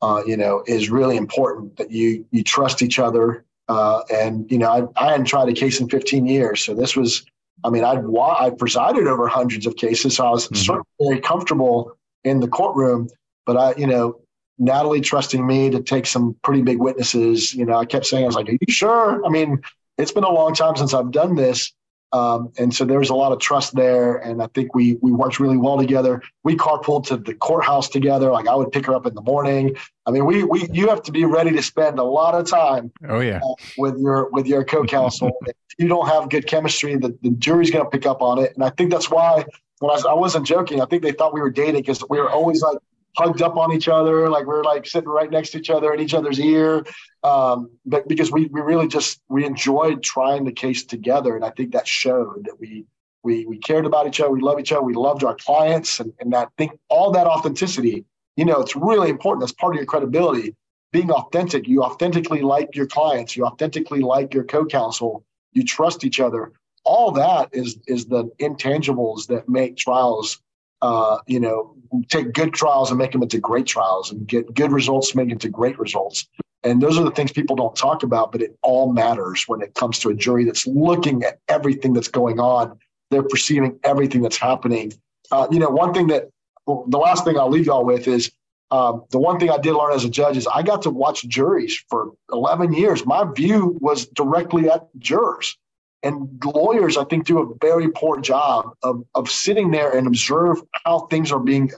uh, you know is really important that you you trust each other. Uh, and you know I, I hadn't tried a case in 15 years so this was I mean, I'd I presided over hundreds of cases, so I was mm-hmm. certainly very comfortable in the courtroom. But I, you know, Natalie trusting me to take some pretty big witnesses. You know, I kept saying, I was like, "Are you sure?" I mean, it's been a long time since I've done this, um, and so there was a lot of trust there, and I think we we worked really well together. We carpooled to the courthouse together. Like I would pick her up in the morning. I mean, we we you have to be ready to spend a lot of time. Oh yeah, uh, with your with your co-counsel. if you don't have good chemistry, the, the jury's going to pick up on it, and I think that's why. When I, I wasn't joking, I think they thought we were dating because we were always like hugged up on each other, like we are like sitting right next to each other in each other's ear. Um, but because we we really just we enjoyed trying the case together, and I think that showed that we we we cared about each other, we love each other, we loved our clients, and and that think all that authenticity. You know, it's really important. That's part of your credibility. Being authentic, you authentically like your clients, you authentically like your co-counsel, you trust each other. All that is is the intangibles that make trials uh, you know, take good trials and make them into great trials and get good results, make into great results. And those are the things people don't talk about, but it all matters when it comes to a jury that's looking at everything that's going on. They're perceiving everything that's happening. Uh, you know, one thing that the last thing I'll leave y'all with is um, the one thing I did learn as a judge is I got to watch juries for 11 years. My view was directly at jurors. And lawyers, I think, do a very poor job of, of sitting there and observe how things are being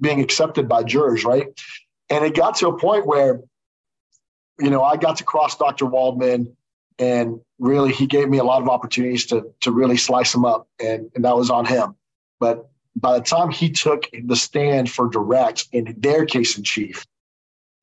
being accepted by jurors, right? And it got to a point where, you know, I got to cross Dr. Waldman, and really he gave me a lot of opportunities to to really slice him up, and and that was on him. But by the time he took the stand for direct in their case in chief,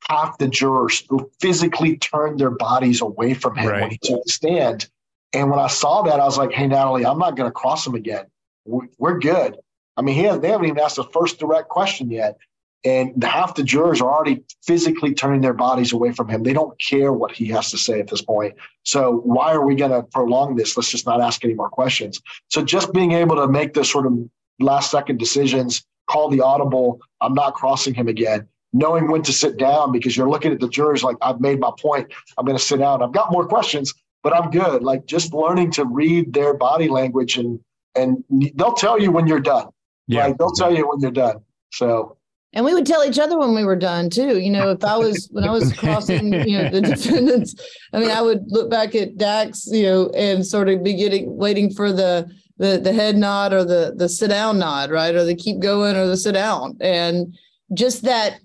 half the jurors who physically turned their bodies away from him right. when he took the stand. And when I saw that, I was like, "Hey, Natalie, I'm not going to cross him again. We're good." I mean, he has, they haven't even asked the first direct question yet, and half the jurors are already physically turning their bodies away from him. They don't care what he has to say at this point. So why are we going to prolong this? Let's just not ask any more questions. So just being able to make this sort of last second decisions, call the audible, I'm not crossing him again, knowing when to sit down because you're looking at the jurors like, I've made my point. I'm going to sit down. I've got more questions, but I'm good. Like just learning to read their body language and and they'll tell you when you're done. Yeah. Like they'll tell you when you're done. So and we would tell each other when we were done too. You know, if I was when I was crossing, you know, the defendants, I mean, I would look back at Dax, you know, and sort of be getting waiting for the the the head nod or the the sit down nod, right, or the keep going or the sit down, and just that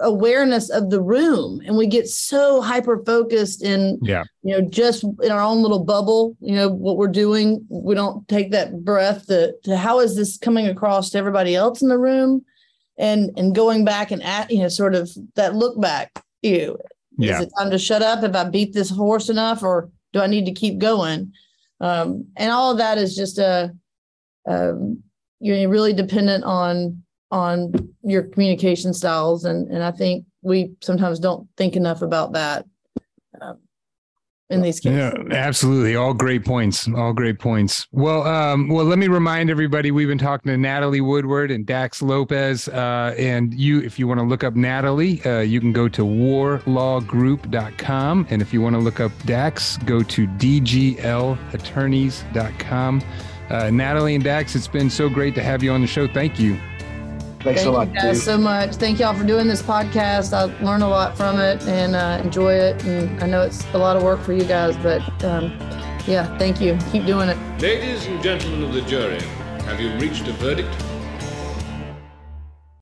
awareness of the room and we get so hyper focused in yeah. you know just in our own little bubble you know what we're doing. We don't take that breath to, to how is this coming across to everybody else in the room? And and going back and at you know sort of that look back you yeah. is it time to shut up? If i beat this horse enough or do i need to keep going? Um, and all of that is just a um, you're really dependent on on your communication styles and and i think we sometimes don't think enough about that um, in these cases. Yeah, absolutely. All great points. All great points. Well, um, well, let me remind everybody we've been talking to Natalie Woodward and Dax Lopez. Uh, and you, if you want to look up Natalie, uh, you can go to warlawgroup.com. And if you want to look up Dax, go to dglattorneys.com. Uh, Natalie and Dax, it's been so great to have you on the show. Thank you. Thanks Thank so much. You guys so much. Thank y'all for doing this podcast. I learned a lot from it and uh, enjoy it. And I know it's a lot of work for you guys, but um, yeah, thank you. Keep doing it. Ladies and gentlemen of the jury, have you reached a verdict?